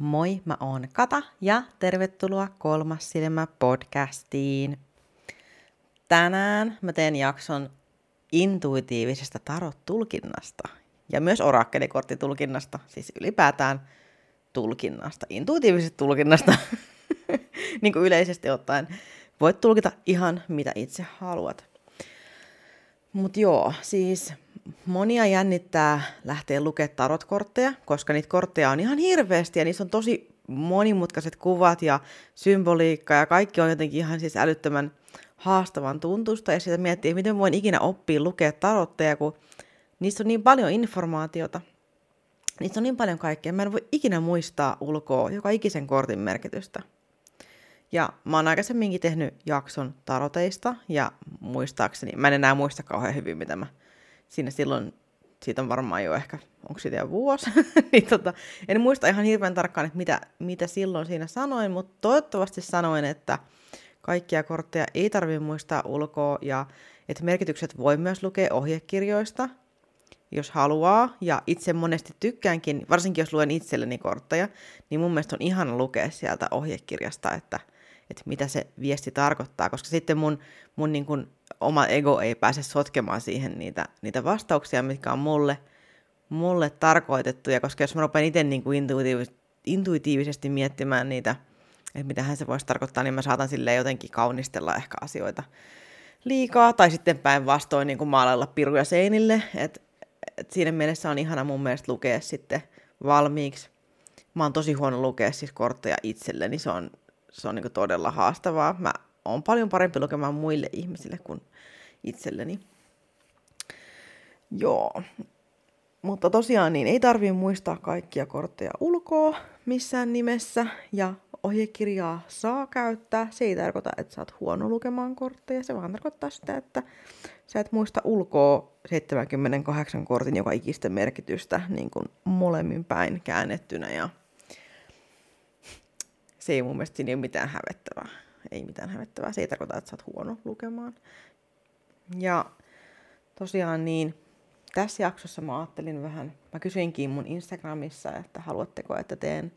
Moi, mä oon Kata ja tervetuloa Kolmas silmä podcastiin. Tänään mä teen jakson intuitiivisesta tarot-tulkinnasta ja myös orakkelikorttitulkinnasta, siis ylipäätään tulkinnasta, intuitiivisesta tulkinnasta, niin kuin yleisesti ottaen. Voit tulkita ihan mitä itse haluat. Mutta joo, siis monia jännittää lähteä lukemaan tarotkortteja, koska niitä kortteja on ihan hirveästi ja niissä on tosi monimutkaiset kuvat ja symboliikka ja kaikki on jotenkin ihan siis älyttömän haastavan tuntusta ja sitä miettii, miten voin ikinä oppia lukea tarotteja, kun niissä on niin paljon informaatiota. Niissä on niin paljon kaikkea. Mä en voi ikinä muistaa ulkoa joka ikisen kortin merkitystä. Ja mä oon aikaisemminkin tehnyt jakson taroteista ja muistaakseni, mä en enää muista kauhean hyvin, mitä mä siinä silloin, siitä on varmaan jo ehkä, onko siitä jo vuosi, niin tota, en muista ihan hirveän tarkkaan, että mitä, mitä silloin siinä sanoin, mutta toivottavasti sanoin, että kaikkia kortteja ei tarvitse muistaa ulkoa ja että merkitykset voi myös lukea ohjekirjoista, jos haluaa. Ja itse monesti tykkäänkin, varsinkin jos luen itselleni kortteja, niin mun mielestä on ihana lukea sieltä ohjekirjasta, että, että mitä se viesti tarkoittaa, koska sitten mun, mun niin kuin oma ego ei pääse sotkemaan siihen niitä, niitä vastauksia, mitkä on mulle, mulle tarkoitettuja, koska jos mä rupean itse niin kuin intuitiivis, intuitiivisesti miettimään niitä, että mitähän se voisi tarkoittaa, niin mä saatan sille jotenkin kaunistella ehkä asioita liikaa, tai sitten päinvastoin niin maalailla piruja seinille, että et siinä mielessä on ihana mun mielestä lukea sitten valmiiksi. Mä oon tosi huono lukea siis kortteja itselleni, se on, se on niin todella haastavaa. Mä oon paljon parempi lukemaan muille ihmisille kuin itselleni. Joo. Mutta tosiaan niin ei tarvii muistaa kaikkia kortteja ulkoa missään nimessä ja ohjekirjaa saa käyttää. Se ei tarkoita, että sä oot huono lukemaan kortteja, se vaan tarkoittaa sitä, että sä et muista ulkoa 78 kortin joka ikistä merkitystä niin kuin molemmin päin käännettynä ja se ei mun mielestä siinä ole mitään hävettävää. Ei mitään hävettävää. Se ei tarkoita, että sä oot huono lukemaan. Ja tosiaan niin, tässä jaksossa mä ajattelin vähän, mä kysyinkin mun Instagramissa, että haluatteko, että teen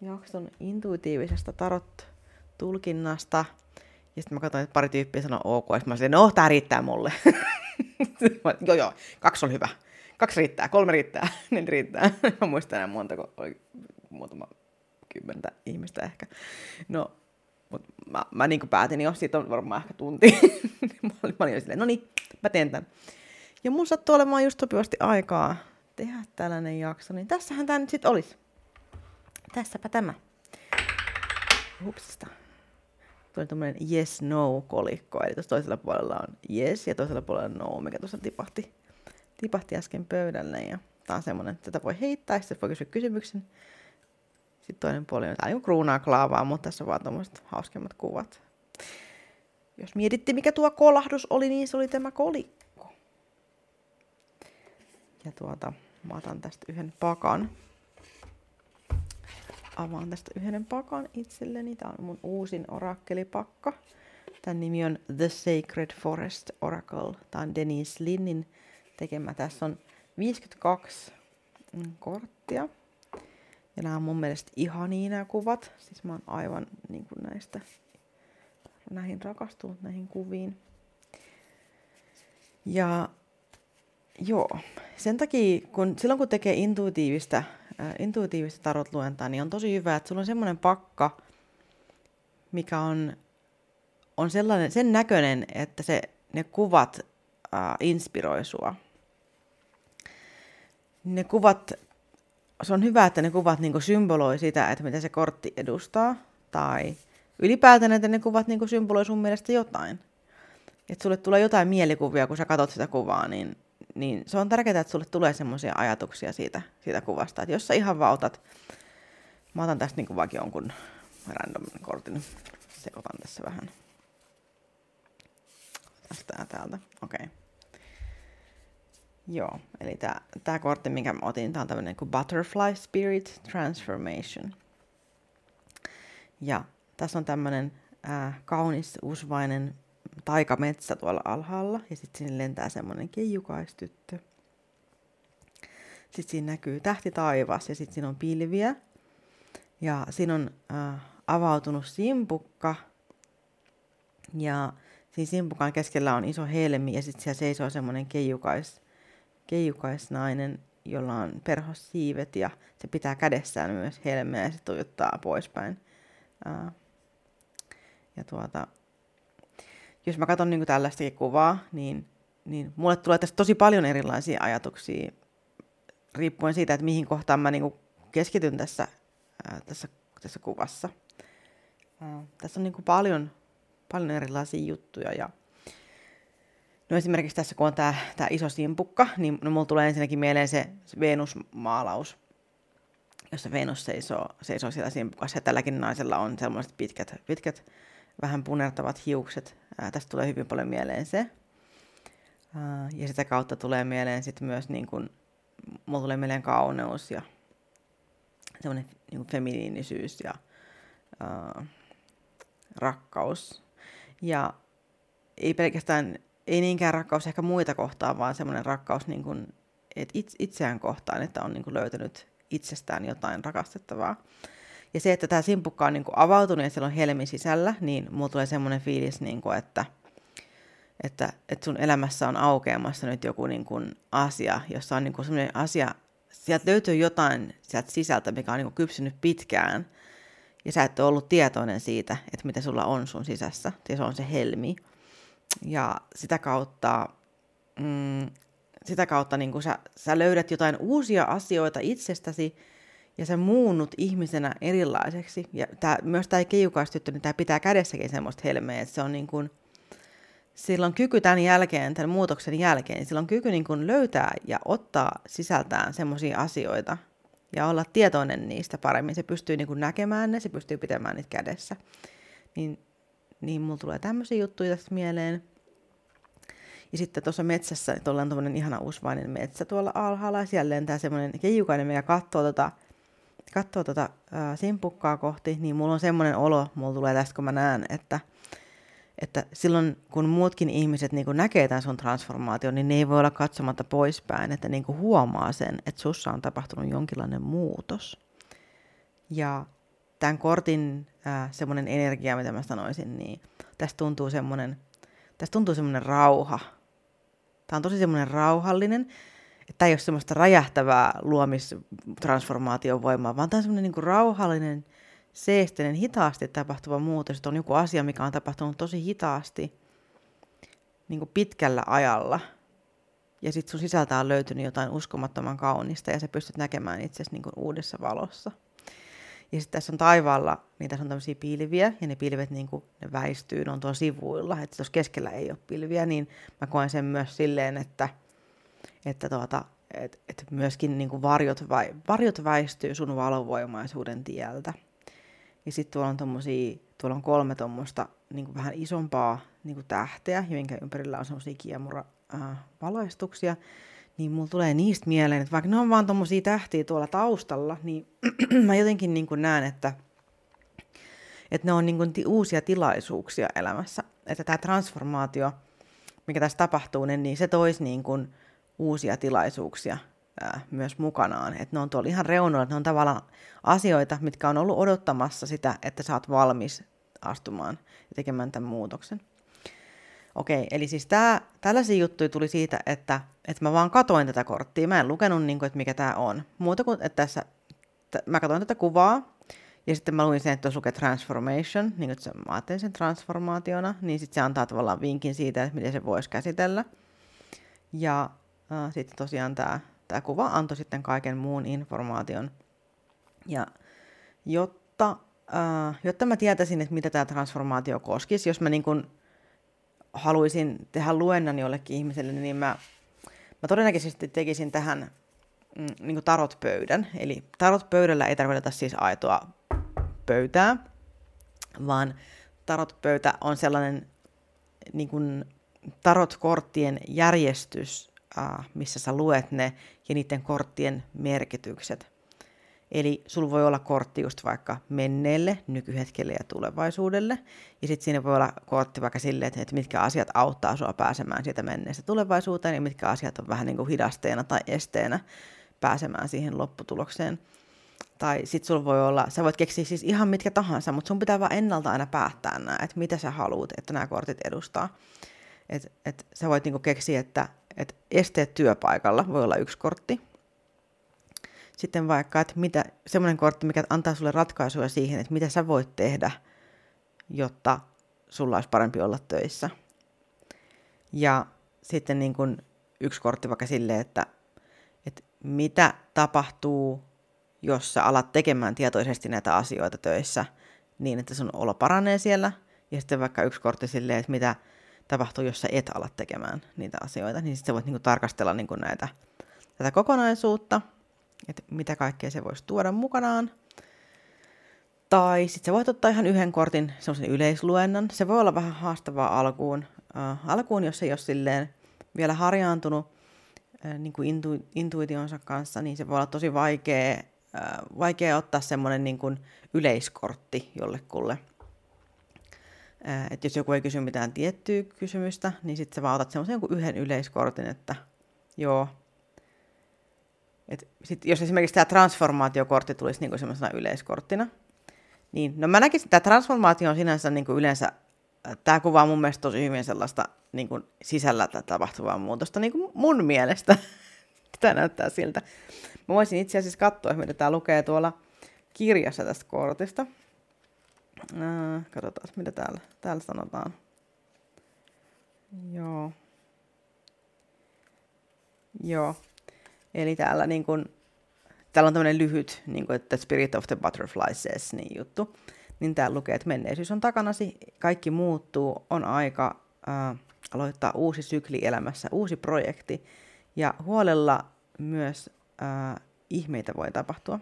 jakson intuitiivisesta tarot-tulkinnasta. Ja sitten mä katsoin, että pari tyyppiä sanoi ok, ja mä sanoin, no tää riittää mulle. joo joo, kaksi on hyvä. Kaksi riittää, kolme riittää, niin riittää. mä muistan enää monta, kun oli muutama kymmentä ihmistä ehkä. No, mutta mä, mä niin päätin jo, siitä on varmaan ehkä tunti. mä olin, mä olin silleen, no niin, mä teen tämän. Ja mun sattuu olemaan just sopivasti aikaa tehdä tällainen jakso, niin tässähän tämä nyt sitten olisi. Tässäpä tämä. Hupsista. Tuli tämmöinen yes-no-kolikko, eli tuossa toisella puolella on yes ja toisella puolella no, mikä tuossa tipahti, tipahti äsken pöydälle. Ja tää on semmoinen, että tätä voi heittää, sitten voi kysyä kysymyksen. Sitten toinen puoli on aivan kruunaa klaavaa, mutta tässä on vaan tuommoiset hauskemmat kuvat. Jos mietitte, mikä tuo kolahdus oli, niin se oli tämä kolikko. Ja tuota, mä otan tästä yhden pakan. Avaan tästä yhden pakan itselleni. Tämä on mun uusin orakkelipakka. Tämän nimi on The Sacred Forest Oracle. Tämä on Denise Linnin tekemä. Tässä on 52 korttia. Ja nämä on mun mielestä ihania nämä kuvat. Siis mä oon aivan niin kuin näistä, näihin rakastunut näihin kuviin. Ja joo, sen takia, kun, silloin kun tekee intuitiivista, äh, intuitiivista tarotluentaa, niin on tosi hyvä, että sulla on semmoinen pakka, mikä on, on sellainen, sen näköinen, että se, ne kuvat äh, inspiroi sua. Ne kuvat se on hyvä, että ne kuvat niin symboloi sitä, että mitä se kortti edustaa, tai ylipäätään, että ne kuvat niin symboloi sun mielestä jotain. Että sulle tulee jotain mielikuvia, kun sä katsot sitä kuvaa, niin, niin se on tärkeää, että sulle tulee semmoisia ajatuksia siitä, siitä kuvasta. Että jos sä ihan vaan otat, mä otan tästä niin vaikka jonkun random kortin, sekoitan tässä vähän. Tästä täältä, okei. Okay. Joo, eli tämä kortti, minkä mä otin, tämä on tämmöinen kuin Butterfly Spirit Transformation. Ja tässä on tämmöinen äh, kaunis, usvainen taikametsä tuolla alhaalla, ja sitten sinne lentää semmoinen keijukaistyttö. Sitten siinä näkyy tähti taivas, ja sitten siinä on pilviä. Ja siinä on äh, avautunut simpukka. Ja siinä simpukan keskellä on iso helmi ja sitten siellä seisoo semmoinen keijukais, keijukaisnainen, jolla on perhossiivet ja se pitää kädessään myös helmeä ja se tuijottaa poispäin. Äh, ja tuota, jos mä katson niin tällaistakin kuvaa, niin, niin mulle tulee tästä tosi paljon erilaisia ajatuksia, riippuen siitä, että mihin kohtaan mä niin keskityn tässä, ää, tässä, tässä kuvassa. Ää, tässä on niin paljon, paljon erilaisia juttuja. Ja no esimerkiksi tässä, kun on tämä, tämä iso simpukka, niin no mulla tulee ensinnäkin mieleen se, Venus-maalaus, jossa Venus seisoo, seisoo siellä simpukassa. Ja tälläkin naisella on sellaiset pitkät, pitkät vähän punertavat hiukset. Ää, tästä tulee hyvin paljon mieleen se. Ää, ja sitä kautta tulee mieleen sitten myös, niin kun, mulla tulee mieleen kauneus ja semmoinen niin feminiinisyys ja ää, rakkaus. Ja ei pelkästään, ei niinkään rakkaus ehkä muita kohtaan, vaan semmoinen rakkaus niin kun, et itseään kohtaan, että on niin kun löytänyt itsestään jotain rakastettavaa. Ja se, että tämä simpukka on niin kuin avautunut ja siellä on helmi sisällä, niin mulla tulee semmoinen fiilis, niin kuin, että, että, että sun elämässä on aukeamassa nyt joku niin kuin asia, jossa on niin kuin semmoinen asia, sieltä löytyy jotain sieltä sisältä, mikä on niin kuin kypsynyt pitkään, ja sä et ole ollut tietoinen siitä, että mitä sulla on sun sisässä, ja se on se helmi. Ja sitä kautta, mm, sitä kautta niin sä, sä löydät jotain uusia asioita itsestäsi, ja sä muunnut ihmisenä erilaiseksi. Ja tää, myös tämä kiukaistyttö, niin tämä pitää kädessäkin semmoista helmeä, että se on niin kuin, sillä on kyky tämän jälkeen, tämän muutoksen jälkeen, sillä on kyky niin kuin löytää ja ottaa sisältään semmoisia asioita ja olla tietoinen niistä paremmin. Se pystyy niin kuin näkemään ne, se pystyy pitämään niitä kädessä. Niin, niin mulla tulee tämmöisiä juttuja tästä mieleen. Ja sitten tuossa metsässä, tuolla on tuommoinen ihana usvainen metsä tuolla alhaalla, ja siellä lentää semmoinen keijukainen, mikä katsoo tota katsoo tota ää, simpukkaa kohti, niin mulla on semmoinen olo, mulla tulee tästä kun mä näen, että, että silloin kun muutkin ihmiset niin kun näkee tämän sun transformaation, niin ne ei voi olla katsomatta poispäin, että niin huomaa sen, että sussa on tapahtunut jonkinlainen muutos. Ja tämän kortin ää, semmoinen energia, mitä mä sanoisin, niin tästä tuntuu semmoinen, tästä tuntuu semmoinen rauha. Tämä on tosi semmoinen rauhallinen, että ei ole semmoista räjähtävää luomistransformaation voimaa, vaan tämä on semmoinen niin rauhallinen, seesteinen, hitaasti tapahtuva muutos, että on joku asia, mikä on tapahtunut tosi hitaasti, niin kuin pitkällä ajalla. Ja sitten sun sisältä on löytynyt jotain uskomattoman kaunista ja sä pystyt näkemään itsesi niin uudessa valossa. Ja sitten tässä on taivaalla, niin tässä on tämmöisiä pilviä, ja ne pilvet niin kuin, ne väistyy, ne on tuolla sivuilla. Että jos keskellä ei ole pilviä, niin mä koen sen myös silleen, että – että tuota, et, et myöskin niin kuin varjot, vai, varjot väistyy sun valovoimaisuuden tieltä. Ja sitten tuolla tuolla on kolme tuommoista niin vähän isompaa niin kuin tähteä, joiden ympärillä on semmoisia kiemura äh, valaistuksia, niin mulla tulee niistä mieleen, että vaikka ne on vaan tommosia tähtiä tuolla taustalla, niin mä jotenkin niin näen, että, että ne on niin kuin uusia tilaisuuksia elämässä. Että tämä transformaatio, mikä tässä tapahtuu, niin se toisi niin kuin, uusia tilaisuuksia ää, myös mukanaan. Et ne on tuolla ihan reunoilla, ne on tavallaan asioita, mitkä on ollut odottamassa sitä, että sä oot valmis astumaan ja tekemään tämän muutoksen. Okei, eli siis tää, tällaisia juttuja tuli siitä, että, että mä vaan katoin tätä korttia. Mä en lukenut, niin kuin, että mikä tämä on. Muuta kuin, että tässä, t- mä katoin tätä kuvaa, ja sitten mä luin sen, että lukee transformation, niin että mä ajattelin sen transformaationa, niin sitten se antaa tavallaan vinkin siitä, että miten se voisi käsitellä. Ja sitten tosiaan tämä tää kuva antoi sitten kaiken muun informaation. Ja jotta, äh, jotta mä tietäisin, että mitä tämä transformaatio koskisi, jos mä niin kun haluaisin tehdä luennan jollekin ihmiselle, niin mä, mä todennäköisesti tekisin tähän mm, niin tarotpöydän. Eli tarotpöydällä ei tarkoiteta siis aitoa pöytää, vaan tarotpöytä on sellainen niin kuin tarotkorttien järjestys, missä sä luet ne ja niiden korttien merkitykset. Eli sulla voi olla kortti just vaikka menneelle, nykyhetkelle ja tulevaisuudelle. Ja sitten siinä voi olla kortti vaikka sille, että mitkä asiat auttaa sua pääsemään siitä menneestä tulevaisuuteen ja mitkä asiat on vähän niin kuin hidasteena tai esteenä pääsemään siihen lopputulokseen. tai sit sulla voi olla, sä voit keksiä siis ihan mitkä tahansa, mutta sun pitää vaan ennalta aina päättää nämä, että mitä sä haluat, että nämä kortit edustaa. Et, et sä voit niinku keksiä, että et esteet työpaikalla voi olla yksi kortti. Sitten vaikka, että mitä, semmoinen kortti, mikä antaa sulle ratkaisuja siihen, että mitä sä voit tehdä, jotta sulla olisi parempi olla töissä. Ja sitten niin kuin yksi kortti vaikka silleen, että, että mitä tapahtuu, jos sä alat tekemään tietoisesti näitä asioita töissä niin, että sun olo paranee siellä. Ja sitten vaikka yksi kortti silleen, että mitä tapahtuu, jos sä et ala tekemään niitä asioita, niin sitten sä voit niin kuin tarkastella niin kuin näitä, tätä kokonaisuutta, että mitä kaikkea se voisi tuoda mukanaan. Tai sitten sä voit ottaa ihan yhden kortin, semmoisen yleisluennon. Se voi olla vähän haastavaa alkuun, äh, alkuun jos ei ole silleen vielä harjaantunut äh, niin kuin intu, intuitionsa kanssa, niin se voi olla tosi vaikea, äh, vaikea ottaa semmoinen niin kuin yleiskortti jollekulle. Äh, että jos joku ei kysy mitään tiettyä kysymystä, niin sitten sä vaan otat semmoisen yhden yleiskortin, että joo, et sit, jos esimerkiksi tämä transformaatiokortti tulisi niin semmoisena yleiskorttina, niin no mä näkisin, että tämä transformaatio on sinänsä niin kuin yleensä tämä kuvaa mun mielestä tosi hyvin sellaista niin sisällä tapahtuvaa muutosta, niin kuin mun mielestä. tämä näyttää siltä. Mä voisin itse asiassa katsoa, mitä tämä lukee tuolla kirjassa tästä kortista. Äh, katsotaan, mitä täällä, täällä sanotaan. Joo. Joo. Eli täällä, niin kun, täällä on tämmöinen lyhyt, niin kuin, että Spirit of the Butterfly says, niin juttu niin täällä lukee, että menneisyys on takanasi, kaikki muuttuu, on aika äh, aloittaa uusi sykli elämässä, uusi projekti, ja huolella myös äh, ihmeitä voi tapahtua.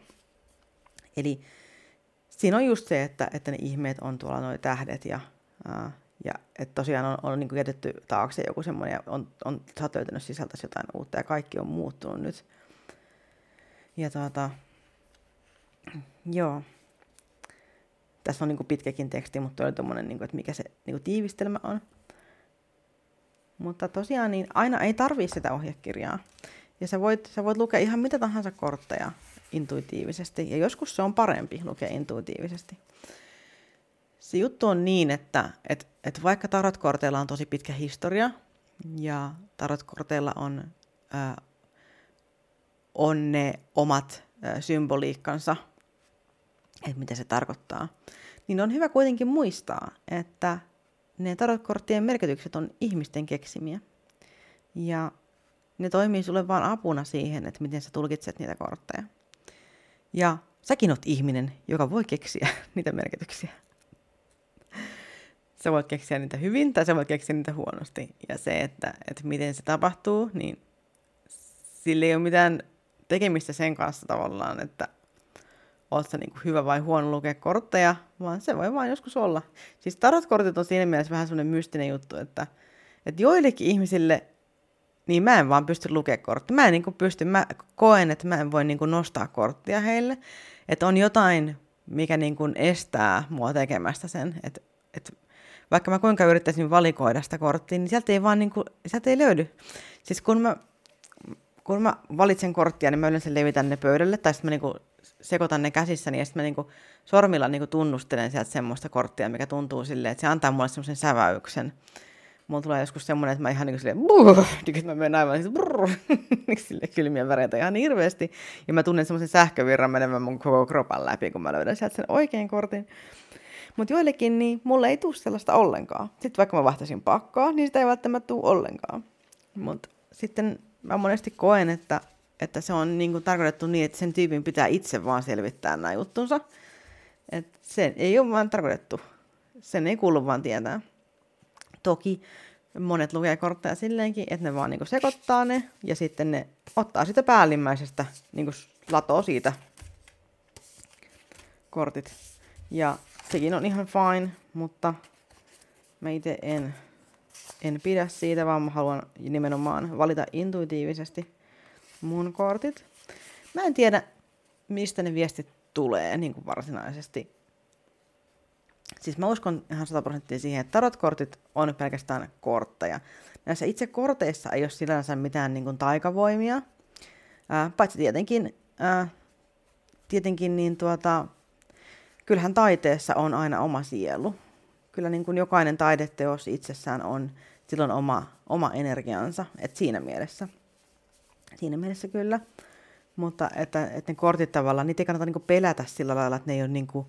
Eli siinä on just se, että, että ne ihmeet on tuolla noin tähdet, ja, äh, ja että tosiaan on, on niin kuin jätetty taakse joku semmoinen, ja on, on, sä oot löytänyt jotain uutta, ja kaikki on muuttunut nyt. Ja tuota, joo, tässä on niin kuin pitkäkin teksti, mutta oli tuommoinen, niin kuin, että mikä se niin kuin tiivistelmä on. Mutta tosiaan niin aina ei tarvii sitä ohjekirjaa. Ja sä voit, sä voit lukea ihan mitä tahansa kortteja intuitiivisesti. Ja joskus se on parempi lukea intuitiivisesti. Se juttu on niin, että et, et vaikka tarotkorteilla on tosi pitkä historia, ja tarotkorteilla on, ää, on ne omat ää, symboliikkansa, että mitä se tarkoittaa, niin on hyvä kuitenkin muistaa, että ne tarotkorttien merkitykset on ihmisten keksimiä. Ja ne toimii sulle vain apuna siihen, että miten sä tulkitset niitä kortteja. Ja säkin oot ihminen, joka voi keksiä niitä merkityksiä. Sä voit keksiä niitä hyvin tai sä voit keksiä niitä huonosti. Ja se, että, että miten se tapahtuu, niin sillä ei ole mitään tekemistä sen kanssa tavallaan, että oot sä niinku hyvä vai huono lukea kortteja, vaan se voi vaan joskus olla. Siis tarotkortit on siinä mielessä vähän semmoinen mystinen juttu, että, että joillekin ihmisille, niin mä en vaan pysty lukemaan korttia. Mä en niinku pysty, mä koen, että mä en voi niinku nostaa korttia heille. Että on jotain, mikä niinku estää mua tekemästä sen. Että et, vaikka mä kuinka yrittäisin valikoida sitä korttia, niin sieltä ei vaan niinku, sieltä ei löydy. Siis kun mä, kun mä valitsen korttia, niin mä yleensä levitän ne pöydälle, tai sitten mä niinku sekoitan ne käsissäni ja sitten mä niinku sormilla niinku tunnustelen sieltä semmoista korttia, mikä tuntuu silleen, että se antaa mulle semmoisen säväyksen. Mulla tulee joskus semmoinen, että mä ihan niinku silleen, brrr, niin että mä menen aivan siis brrr, silleen kylmiä väreitä ihan hirveästi. Ja mä tunnen semmoisen sähkövirran menevän mun koko kropan läpi, kun mä löydän sieltä sen oikein kortin. Mutta joillekin, niin mulle ei tule sellaista ollenkaan. Sitten vaikka mä vahtasin pakkaa, niin sitä ei välttämättä tule ollenkaan. Mutta sitten mä monesti koen, että että se on niin kuin tarkoitettu niin, että sen tyypin pitää itse vaan selvittää nämä juttunsa. Että se ei ole vaan tarkoitettu. Sen ei kuulu vaan tietää. Toki monet lukee kortteja silleenkin, että ne vaan niin kuin sekoittaa ne ja sitten ne ottaa sitä päällimmäisestä, niin kuin latoo siitä kortit. Ja sekin on ihan fine, mutta mä itse en, en pidä siitä, vaan mä haluan nimenomaan valita intuitiivisesti mun kortit. Mä en tiedä, mistä ne viestit tulee niin kuin varsinaisesti. Siis mä uskon ihan 100 prosenttia siihen, että tarotkortit on pelkästään kortteja. Näissä itse korteissa ei ole sinänsä mitään niin kuin taikavoimia, ää, paitsi tietenkin ää, tietenkin niin tuota, kyllähän taiteessa on aina oma sielu. Kyllä niin kuin jokainen taideteos itsessään on silloin oma, oma energiansa, että siinä mielessä. Siinä mielessä kyllä. Mutta että, että ne kortit tavallaan, niitä ei kannata niin pelätä sillä lailla, että ne ei ole niin kuin,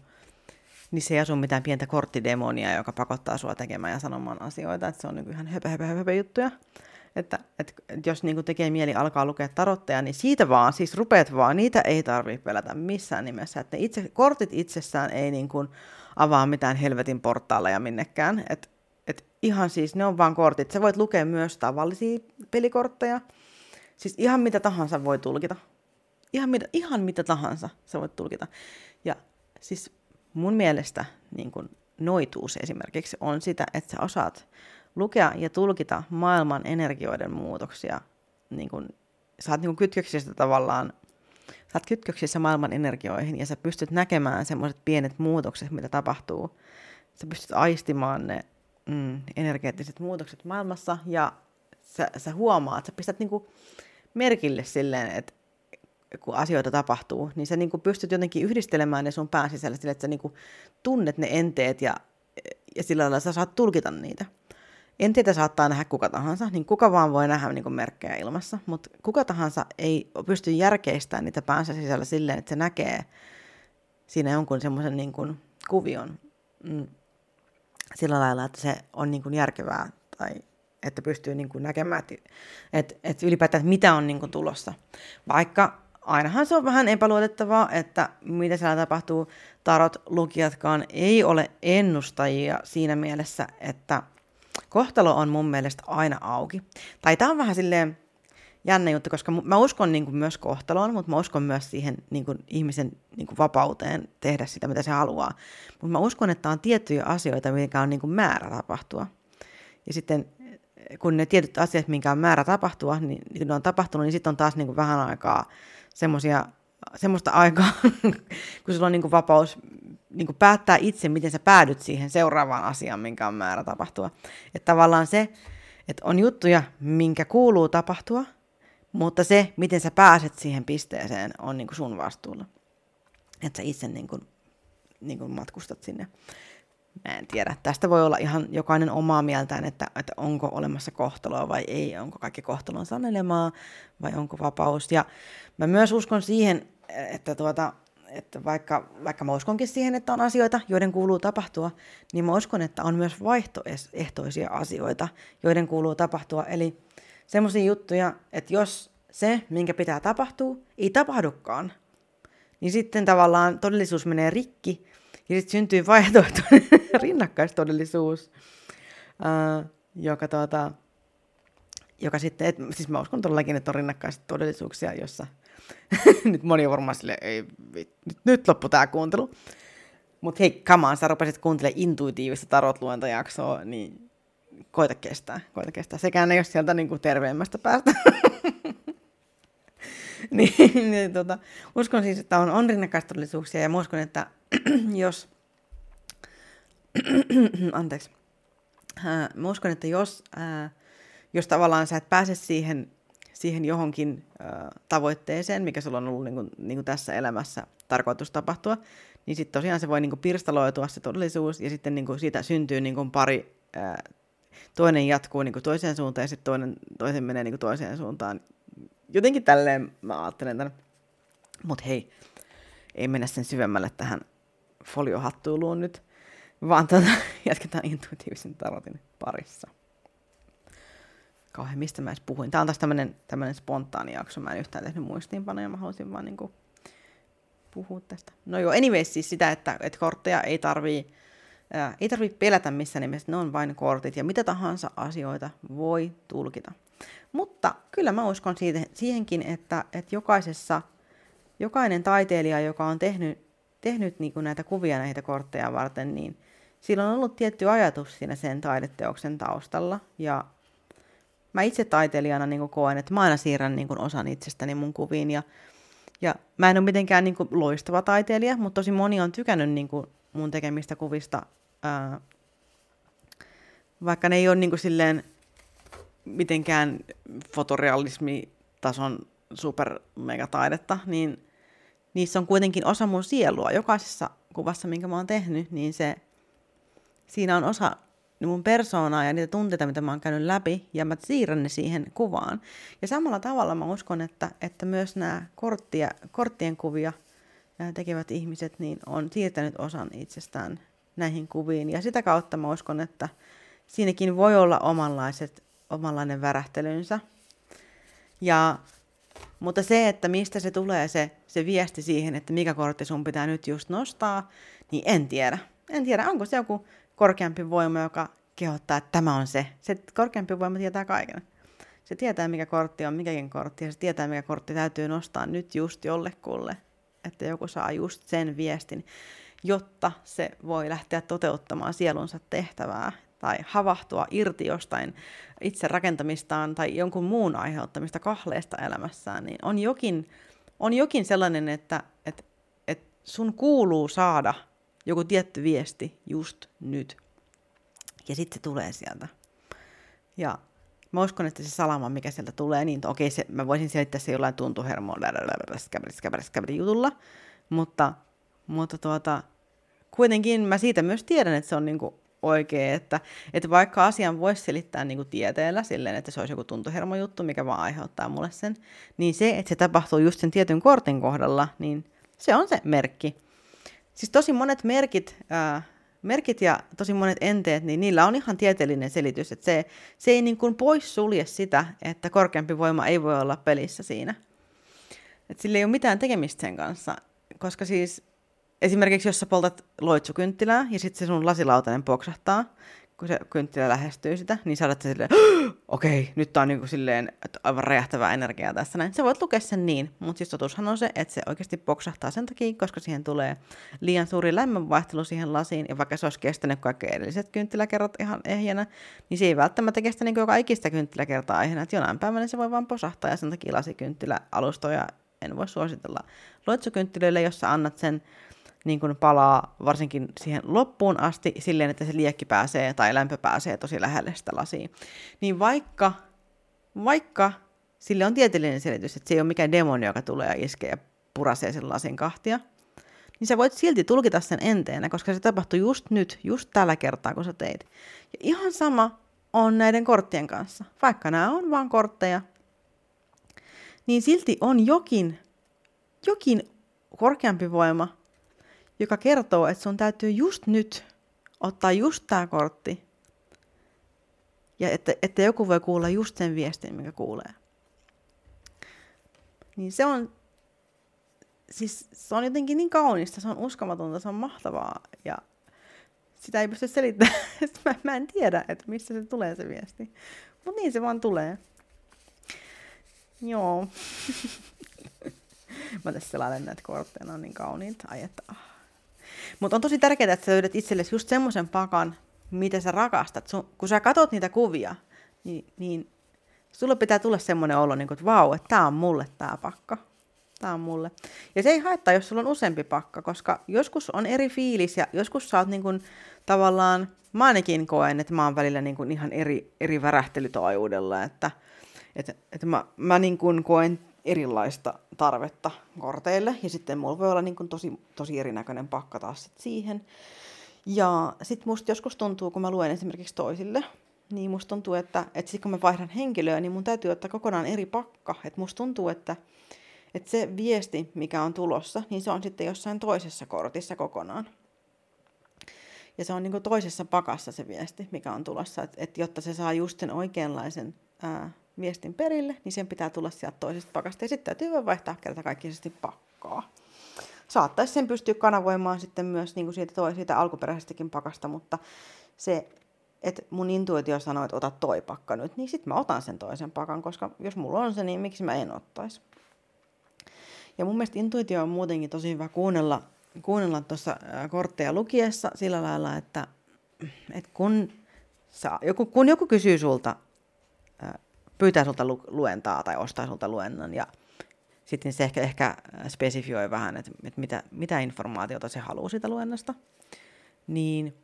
niissä ei asu mitään pientä korttidemonia, joka pakottaa sua tekemään ja sanomaan asioita, että se on niin ihan höpö, höpö, höpö juttuja. Että, että, että jos niin tekee mieli alkaa lukea tarotteja, niin siitä vaan, siis rupeat vaan, niitä ei tarvitse pelätä missään nimessä. Että itse, kortit itsessään ei niin kuin avaa mitään helvetin portaaleja minnekään. Et, et ihan siis, ne on vaan kortit. Sä voit lukea myös tavallisia pelikortteja. Siis ihan mitä tahansa voi tulkita. Ihan mitä, ihan mitä tahansa sä voit tulkita. Ja siis mun mielestä niin kun noituus esimerkiksi on sitä, että sä osaat lukea ja tulkita maailman energioiden muutoksia. Niin kun, sä oot niin kytköksissä tavallaan, sä oot kytköksissä maailman energioihin ja sä pystyt näkemään semmoiset pienet muutokset, mitä tapahtuu. Sä pystyt aistimaan ne mm, energeettiset muutokset maailmassa ja sä, sä huomaat, sä pistät niin merkille silleen, että kun asioita tapahtuu, niin sä niin pystyt jotenkin yhdistelemään ne sun pään sisällä että sä niin tunnet ne enteet ja, ja sillä lailla sä saat tulkita niitä. Enteitä saattaa nähdä kuka tahansa, niin kuka vaan voi nähdä niin merkkejä ilmassa, mutta kuka tahansa ei pysty järkeistämään niitä päänsä sisällä silleen, että se näkee siinä jonkun semmoisen niin kuin kuvion mm, sillä lailla, että se on niin kuin järkevää tai että pystyy niin kuin näkemään, että, että, että ylipäätään että mitä on niin kuin tulossa. Vaikka ainahan se on vähän epäluotettavaa, että mitä siellä tapahtuu. Tarot lukijatkaan ei ole ennustajia siinä mielessä, että kohtalo on mun mielestä aina auki. Tai tämä on vähän silleen jännä juttu, koska mä uskon niin kuin myös kohtaloon, mutta mä uskon myös siihen niin kuin ihmisen niin kuin vapauteen tehdä sitä, mitä se haluaa. Mutta mä uskon, että on tiettyjä asioita, mikä on niin kuin määrä tapahtua. Ja sitten kun ne tietyt asiat, minkä on määrä tapahtua, niin kun ne on tapahtunut, niin sitten on taas niin kuin vähän aikaa semmosia, semmoista aikaa, kun sulla on niin kuin vapaus niin päättää itse, miten sä päädyt siihen seuraavaan asiaan, minkä on määrä tapahtua. Että tavallaan se, että on juttuja, minkä kuuluu tapahtua, mutta se, miten sä pääset siihen pisteeseen, on niin kuin sun vastuulla. Että sä itse niin kuin, niin kuin matkustat sinne. Mä en tiedä. Tästä voi olla ihan jokainen omaa mieltään, että, että onko olemassa kohtaloa vai ei, onko kaikki kohtalon sanelemaa vai onko vapaus. Ja mä myös uskon siihen, että, tuota, että vaikka, vaikka mä uskonkin siihen, että on asioita, joiden kuuluu tapahtua, niin mä uskon, että on myös vaihtoehtoisia asioita, joiden kuuluu tapahtua. Eli semmoisia juttuja, että jos se, minkä pitää tapahtua, ei tapahdukaan, niin sitten tavallaan todellisuus menee rikki ja sitten syntyy vaihtoehtoinen rinnakkaistodellisuus, uh, joka, tuota, joka sitten, et, siis mä uskon todellakin, että on rinnakkaistodellisuuksia, jossa nyt moni on varmaan sille, ei, nyt, nyt loppu tämä kuuntelu. Mutta hei, come on, sä rupesit kuuntelemaan intuitiivista tarotluentojaksoa, niin koita kestää, koita kestää. Sekään ei ole sieltä niin kuin terveemmästä päästä. niin, niin tota, uskon siis, että on, on rinnakkaistodellisuuksia ja uskon, että jos, anteeksi, äh, mä uskon, että jos, äh, jos tavallaan sä et pääse siihen, siihen johonkin tavoitteeseen, mikä sulla on ollut niin kuin, niin kuin tässä elämässä tarkoitus tapahtua, niin sitten tosiaan se voi niin kuin pirstaloitua se todellisuus, ja sitten niin kuin siitä syntyy niin kuin pari, toinen jatkuu niin kuin toiseen suuntaan, ja sitten toinen, toisen menee niin kuin toiseen suuntaan. Jotenkin tälleen mä ajattelen tämän. Mutta hei, ei mennä sen syvemmälle tähän foliohattuiluun nyt, vaan tuota, jatketaan intuitiivisen tarotin parissa. Kauhean, mistä mä edes puhuin. Tämä on taas tämmöinen, tämmöinen spontaani jakso. Mä en yhtään tehnyt muistiinpanoja, mä haluaisin vaan niin kuin puhua tästä. No joo, anyways siis sitä, että, että kortteja ei tarvii, ää, ei tarvii pelätä missään nimessä, ne on vain kortit ja mitä tahansa asioita voi tulkita. Mutta kyllä mä uskon siitä, siihenkin, että, että jokaisessa, jokainen taiteilija, joka on tehnyt tehnyt niin kuin näitä kuvia näitä kortteja varten, niin sillä on ollut tietty ajatus siinä sen taideteoksen taustalla. Ja mä itse taiteilijana niin koen, että mä aina siirrän niin osan itsestäni mun kuviin. Ja, ja mä en ole mitenkään niin kuin loistava taiteilija, mutta tosi moni on tykännyt niin kuin mun tekemistä kuvista, ää, vaikka ne ei ole niin kuin silleen mitenkään fotorealismitason super megataidetta, niin niissä on kuitenkin osa mun sielua. Jokaisessa kuvassa, minkä mä oon tehnyt, niin se, siinä on osa mun persoonaa ja niitä tunteita, mitä mä oon käynyt läpi, ja mä siirrän ne siihen kuvaan. Ja samalla tavalla mä uskon, että, että myös nämä korttia, korttien kuvia tekevät ihmiset niin on siirtänyt osan itsestään näihin kuviin. Ja sitä kautta mä uskon, että siinäkin voi olla omanlaiset, omanlainen värähtelynsä. Ja, mutta se, että mistä se tulee se, se viesti siihen, että mikä kortti sun pitää nyt just nostaa, niin en tiedä. En tiedä, onko se joku korkeampi voima, joka kehottaa, että tämä on se. Se korkeampi voima tietää kaiken. Se tietää, mikä kortti on mikäkin kortti, ja se tietää, mikä kortti täytyy nostaa nyt just jollekulle, että joku saa just sen viestin, jotta se voi lähteä toteuttamaan sielunsa tehtävää tai havahtua irti jostain itse rakentamistaan tai jonkun muun aiheuttamista kahleesta elämässään, niin on jokin, on jokin sellainen, että, että, että sun kuuluu saada joku tietty viesti just nyt. Ja sitten se tulee sieltä. Ja mä uskon, että se salama, mikä sieltä tulee, niin okei, se, mä voisin selittää se jollain tuntuhermoon jutulla, mutta, mutta tuota, kuitenkin mä siitä myös tiedän, että se on niinku oikein, että, että vaikka asian voisi selittää niin kuin tieteellä silleen, että se olisi joku tuntohermojuttu, mikä vaan aiheuttaa mulle sen, niin se, että se tapahtuu just sen tietyn kortin kohdalla, niin se on se merkki. Siis tosi monet merkit, ää, merkit ja tosi monet enteet, niin niillä on ihan tieteellinen selitys, että se, se ei niin kuin pois sulje sitä, että korkeampi voima ei voi olla pelissä siinä. Että sillä ei ole mitään tekemistä sen kanssa, koska siis esimerkiksi jos sä poltat loitsukynttilää ja sitten se sun lasilautanen poksahtaa, kun se kynttilä lähestyy sitä, niin saadaan silleen, okei, okay, nyt tää on niinku silleen että aivan räjähtävää energiaa tässä näin. Sä voit lukea sen niin, mutta siis totuushan on se, että se oikeasti poksahtaa sen takia, koska siihen tulee liian suuri lämmönvaihtelu siihen lasiin, ja vaikka se olisi kestänyt kaikki edelliset kynttiläkerrat ihan ehjänä, niin se ei välttämättä kestä niin joka ikistä kynttiläkertaa ehjänä, että jonain päivänä se voi vaan posahtaa, ja sen takia lasikynttiläalustoja en voi suositella loitsukynttilöille, jos sä annat sen niin kuin palaa varsinkin siihen loppuun asti silleen, että se liekki pääsee tai lämpö pääsee tosi lähelle sitä lasia. Niin vaikka, vaikka sille on tieteellinen selitys, että se ei ole mikään demoni, joka tulee ja iskee ja purasee sen lasin kahtia, niin sä voit silti tulkita sen enteenä, koska se tapahtui just nyt, just tällä kertaa, kun sä teit. Ja ihan sama on näiden korttien kanssa. Vaikka nämä on vain kortteja, niin silti on jokin, jokin korkeampi voima, joka kertoo, että sun täytyy just nyt ottaa just tämä kortti. Ja että, että joku voi kuulla just sen viestin, mikä kuulee. Niin se on, siis se on jotenkin niin kaunista, se on uskomatonta, se on mahtavaa. Ja sitä ei pysty selittämään. mä, mä en tiedä, että mistä se tulee se viesti. Mutta niin se vaan tulee. Joo. mä tässä selailen näitä kortteja, ne on niin kauniita. Ai että, ah. Mutta on tosi tärkeää, että sä löydät itsellesi just semmoisen pakan, mitä sä rakastat. Sun, kun sä katot niitä kuvia, niin, niin sulle pitää tulla semmoinen olo, niin kuin, että vau, että tämä on mulle tämä pakka. Tämä on mulle. Ja se ei haittaa, jos sulla on useampi pakka, koska joskus on eri fiilis ja joskus sä oot niin kuin, tavallaan, mä ainakin koen, että mä oon välillä niin kuin ihan eri, eri värähtelytaajuudella, että, että, että mä, mä niin kuin koen erilaista tarvetta korteille. Ja sitten mulla voi olla niin kuin tosi, tosi erinäköinen pakka taas sit siihen. Ja sitten musta joskus tuntuu, kun mä luen esimerkiksi toisille, niin musta tuntuu, että, että sitten kun mä vaihdan henkilöä, niin mun täytyy ottaa kokonaan eri pakka. Että musta tuntuu, että, että se viesti, mikä on tulossa, niin se on sitten jossain toisessa kortissa kokonaan. Ja se on niin toisessa pakassa se viesti, mikä on tulossa, että, että jotta se saa just sen oikeanlaisen ää, viestin perille, niin sen pitää tulla sieltä toisesta pakasta. Ja sitten täytyy vaihtaa kerta kaikkisesti pakkaa. Saattaisi sen pystyä kanavoimaan sitten myös niin kuin siitä, toi, siitä alkuperäisestäkin pakasta, mutta se, että mun intuitio sanoo, että ota toi pakka nyt, niin sitten mä otan sen toisen pakan, koska jos mulla on se, niin miksi mä en ottaisi. Ja mun mielestä intuitio on muutenkin tosi hyvä kuunnella, kuunnella tuossa kortteja lukiessa sillä lailla, että, että kun, saa, joku, kun joku kysyy sulta pyytää sulta lu- luentaa tai ostaa sulta luennon ja sitten se ehkä, ehkä spesifioi vähän, että, että mitä, mitä informaatiota se haluaa siitä luennosta. Niin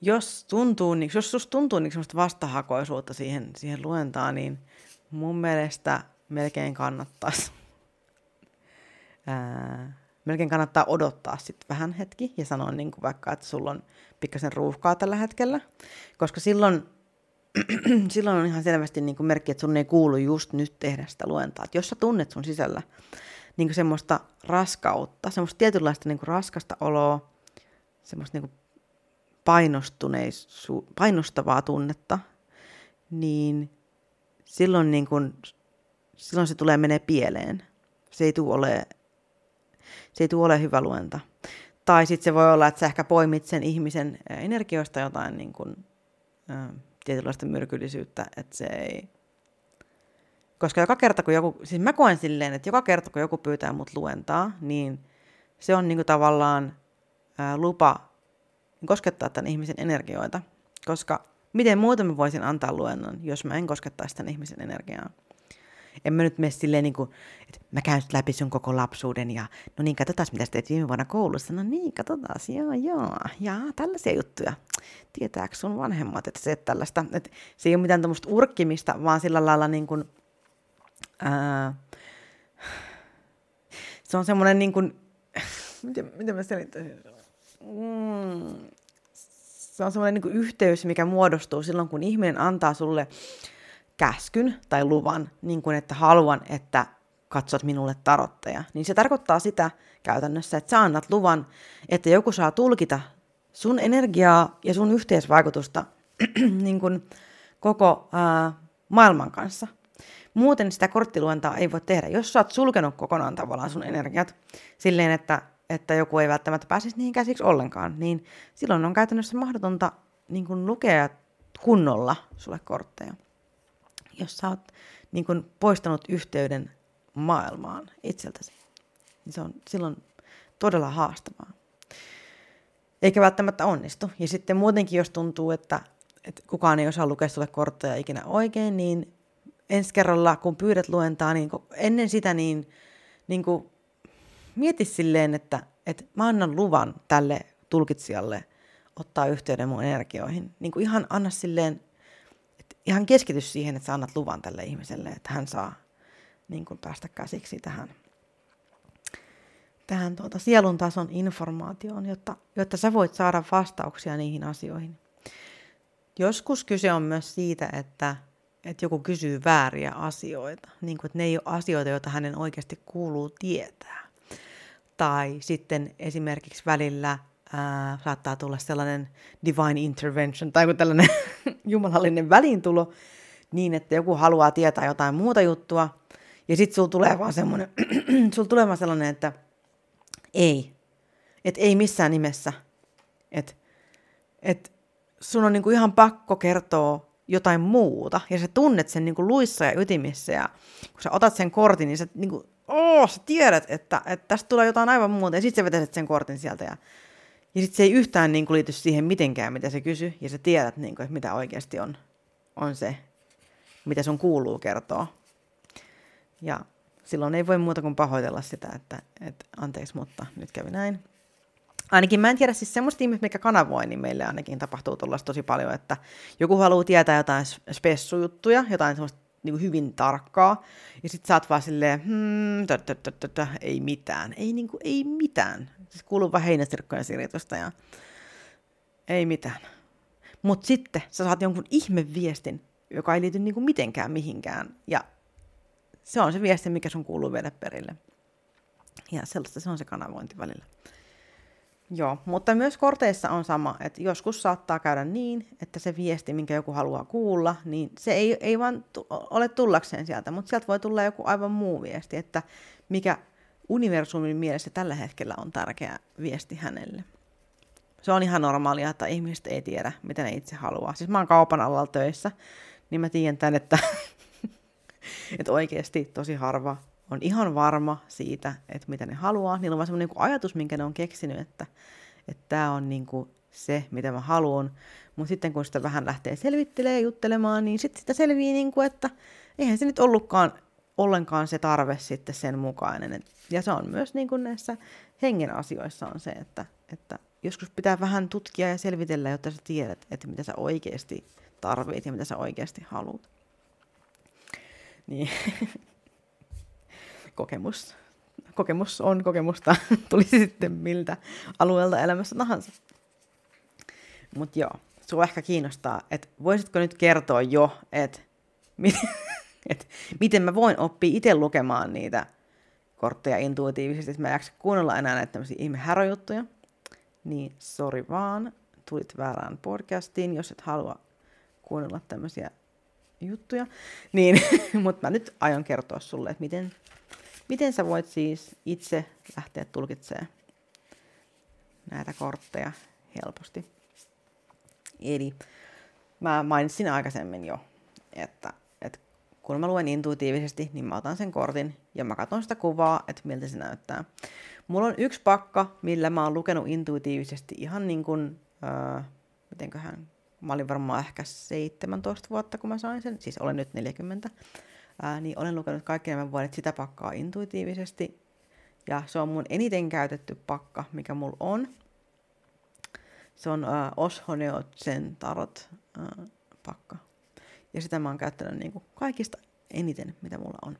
jos, tuntuu, niin, jos susta tuntuu niin semmoista vastahakoisuutta siihen, siihen luentaan, niin mun mielestä melkein kannattaisi. ää, melkein kannattaa odottaa sitten vähän hetki ja sanoa niin vaikka, että sulla on pikkasen ruuhkaa tällä hetkellä, koska silloin, silloin on ihan selvästi niin kuin merkki, että sun ei kuulu just nyt tehdä sitä luentaa. Et jos sä tunnet sun sisällä niin kuin semmoista raskautta, semmoista tietynlaista niin kuin raskasta oloa, semmoista niin kuin painostavaa tunnetta, niin silloin, niin kuin, silloin se tulee menee pieleen. Se ei tule ole, se ei tule ole hyvä luenta. Tai sitten se voi olla, että sä ehkä poimit sen ihmisen energioista jotain niin kuin, ä, tietynlaista myrkyllisyyttä, että se ei... Koska joka kerta, kun joku, siis mä koen silleen, että joka kerta, kun joku pyytää mut luentaa, niin se on niin kuin tavallaan ä, lupa koskettaa tämän ihmisen energioita. Koska miten muuten mä voisin antaa luennon, jos mä en koskettaisi tämän ihmisen energiaa. En mä nyt mene silleen niin kuin, että mä käyn läpi sun koko lapsuuden ja no niin, katsotaan mitä sä teet viime vuonna koulussa. No niin, katsotaan, joo, joo, ja tällaisia juttuja. Tietääkö sun vanhemmat, että se et tällaista, että se ei ole mitään tämmöistä urkkimista, vaan sillä lailla niin kuin, ää, se on semmoinen niin kuin, miten, miten mä selittäisin? Mm, se on semmoinen niin yhteys, mikä muodostuu silloin, kun ihminen antaa sulle käskyn tai luvan, niin kuin että haluan, että katsot minulle tarotteja. Niin se tarkoittaa sitä käytännössä, että sä annat luvan, että joku saa tulkita sun energiaa ja sun yhteisvaikutusta niin kuin koko ää, maailman kanssa. Muuten sitä korttiluentaa ei voi tehdä. Jos sä oot sulkenut kokonaan tavallaan sun energiat silleen, että että joku ei välttämättä pääsisi niihin käsiksi ollenkaan, niin silloin on käytännössä mahdotonta niin kuin lukea kunnolla sulle kortteja. Jos sä oot niin kuin poistanut yhteyden maailmaan itseltäsi, niin se on silloin todella haastavaa. Eikä välttämättä onnistu. Ja sitten muutenkin, jos tuntuu, että, että kukaan ei osaa lukea sulle kortteja ikinä oikein, niin ensi kerralla, kun pyydät luentaa, niin ennen sitä, niin, niin kuin mieti silleen, että, että mä annan luvan tälle tulkitsijalle ottaa yhteyden mun energioihin. Niin kuin ihan anna silleen, ihan keskity siihen, että sä annat luvan tälle ihmiselle, että hän saa niin kuin päästä käsiksi tähän, tähän tuota sielun tason informaatioon, jotta, jotta sä voit saada vastauksia niihin asioihin. Joskus kyse on myös siitä, että, että joku kysyy vääriä asioita, niin kuin, että ne ei ole asioita, joita hänen oikeasti kuuluu tietää tai sitten esimerkiksi välillä ää, saattaa tulla sellainen divine intervention tai tällainen jumalallinen väliintulo niin, että joku haluaa tietää jotain muuta juttua. Ja sitten sulla tulee vaan semmoinen, sulla tulee vaan sellainen, että ei, että ei missään nimessä, että et sun on niinku ihan pakko kertoa jotain muuta, ja sä tunnet sen niinku luissa ja ytimissä, ja kun sä otat sen kortin, niin sä niinku oh, sä tiedät, että, että tästä tulee jotain aivan muuta, ja sitten sä vetäiset sen kortin sieltä, ja, ja sitten se ei yhtään niin kuin, liity siihen mitenkään, mitä se kysyy, ja sä tiedät, niin kuin, että mitä oikeasti on, on se, mitä sun kuuluu kertoa. Ja silloin ei voi muuta kuin pahoitella sitä, että, että anteeksi, mutta nyt kävi näin. Ainakin mä en tiedä, siis semmoista ihmistä, mikä kanavoi, niin meille ainakin tapahtuu tuollaista tosi paljon, että joku haluaa tietää jotain spessujuttuja, jotain semmoista niin hyvin tarkkaa. Ja sitten sä oot vaan silleen, hmm, tö, tö, tö, tö, tö, ei mitään. Ei, niin kuin, ei mitään. Siis kuuluu vaan heinäsirkkojen siritusta ja ei mitään. Mutta sitten sä saat jonkun ihme viestin, joka ei liity kuin mitenkään mihinkään. Ja se on se viesti, mikä sun kuuluu viedä perille. Ja sellaista se on se kanavointi välillä. Joo, mutta myös korteissa on sama, että joskus saattaa käydä niin, että se viesti, minkä joku haluaa kuulla, niin se ei, ei vaan tu- ole tullakseen sieltä, mutta sieltä voi tulla joku aivan muu viesti, että mikä universumin mielessä tällä hetkellä on tärkeä viesti hänelle. Se on ihan normaalia, että ihmiset ei tiedä, mitä ne itse haluaa. Siis mä oon kaupan alalla töissä, niin mä tiedän tämän, että, että oikeasti tosi harva on ihan varma siitä, että mitä ne haluaa. Niillä on vaan semmoinen niin ajatus, minkä ne on keksinyt, että tämä on niin kuin se, mitä mä haluan. Mutta sitten kun sitä vähän lähtee selvittelemään ja juttelemaan, niin sitten sitä selviää, niin kuin, että eihän se nyt ollutkaan ollenkaan se tarve sitten sen mukainen. Ja se on myös niin kuin näissä hengen asioissa on se, että, että joskus pitää vähän tutkia ja selvitellä, jotta sä tiedät, että mitä sä oikeasti tarvit ja mitä sä oikeasti haluat. Niin. kokemus kokemus on kokemusta, tuli sitten miltä alueelta elämässä tahansa. Mutta joo, sua ehkä kiinnostaa, että voisitko nyt kertoa jo, että mit, et, miten mä voin oppia itse lukemaan niitä kortteja intuitiivisesti, että mä en jaksa kuunnella enää näitä tämmöisiä ihme härojuttuja. Niin sori vaan, tulit väärään podcastiin, jos et halua kuunnella tämmöisiä juttuja. Niin, mutta mä nyt aion kertoa sulle, että miten, miten sä voit siis itse lähteä tulkitsemaan näitä kortteja helposti. Eli mä mainitsin aikaisemmin jo, että, että kun mä luen intuitiivisesti, niin mä otan sen kortin ja mä katson sitä kuvaa, että miltä se näyttää. Mulla on yksi pakka, millä mä oon lukenut intuitiivisesti ihan niin kuin, äh, mitenköhän, mä olin varmaan ehkä 17 vuotta, kun mä sain sen, siis olen nyt 40, ää, niin olen lukenut kaikki nämä vuodet sitä pakkaa intuitiivisesti. Ja se on mun eniten käytetty pakka, mikä mulla on. Se on äh, Oshoneotsen tarot äh, pakka. Ja sitä mä oon käyttänyt niin kuin kaikista eniten, mitä mulla on.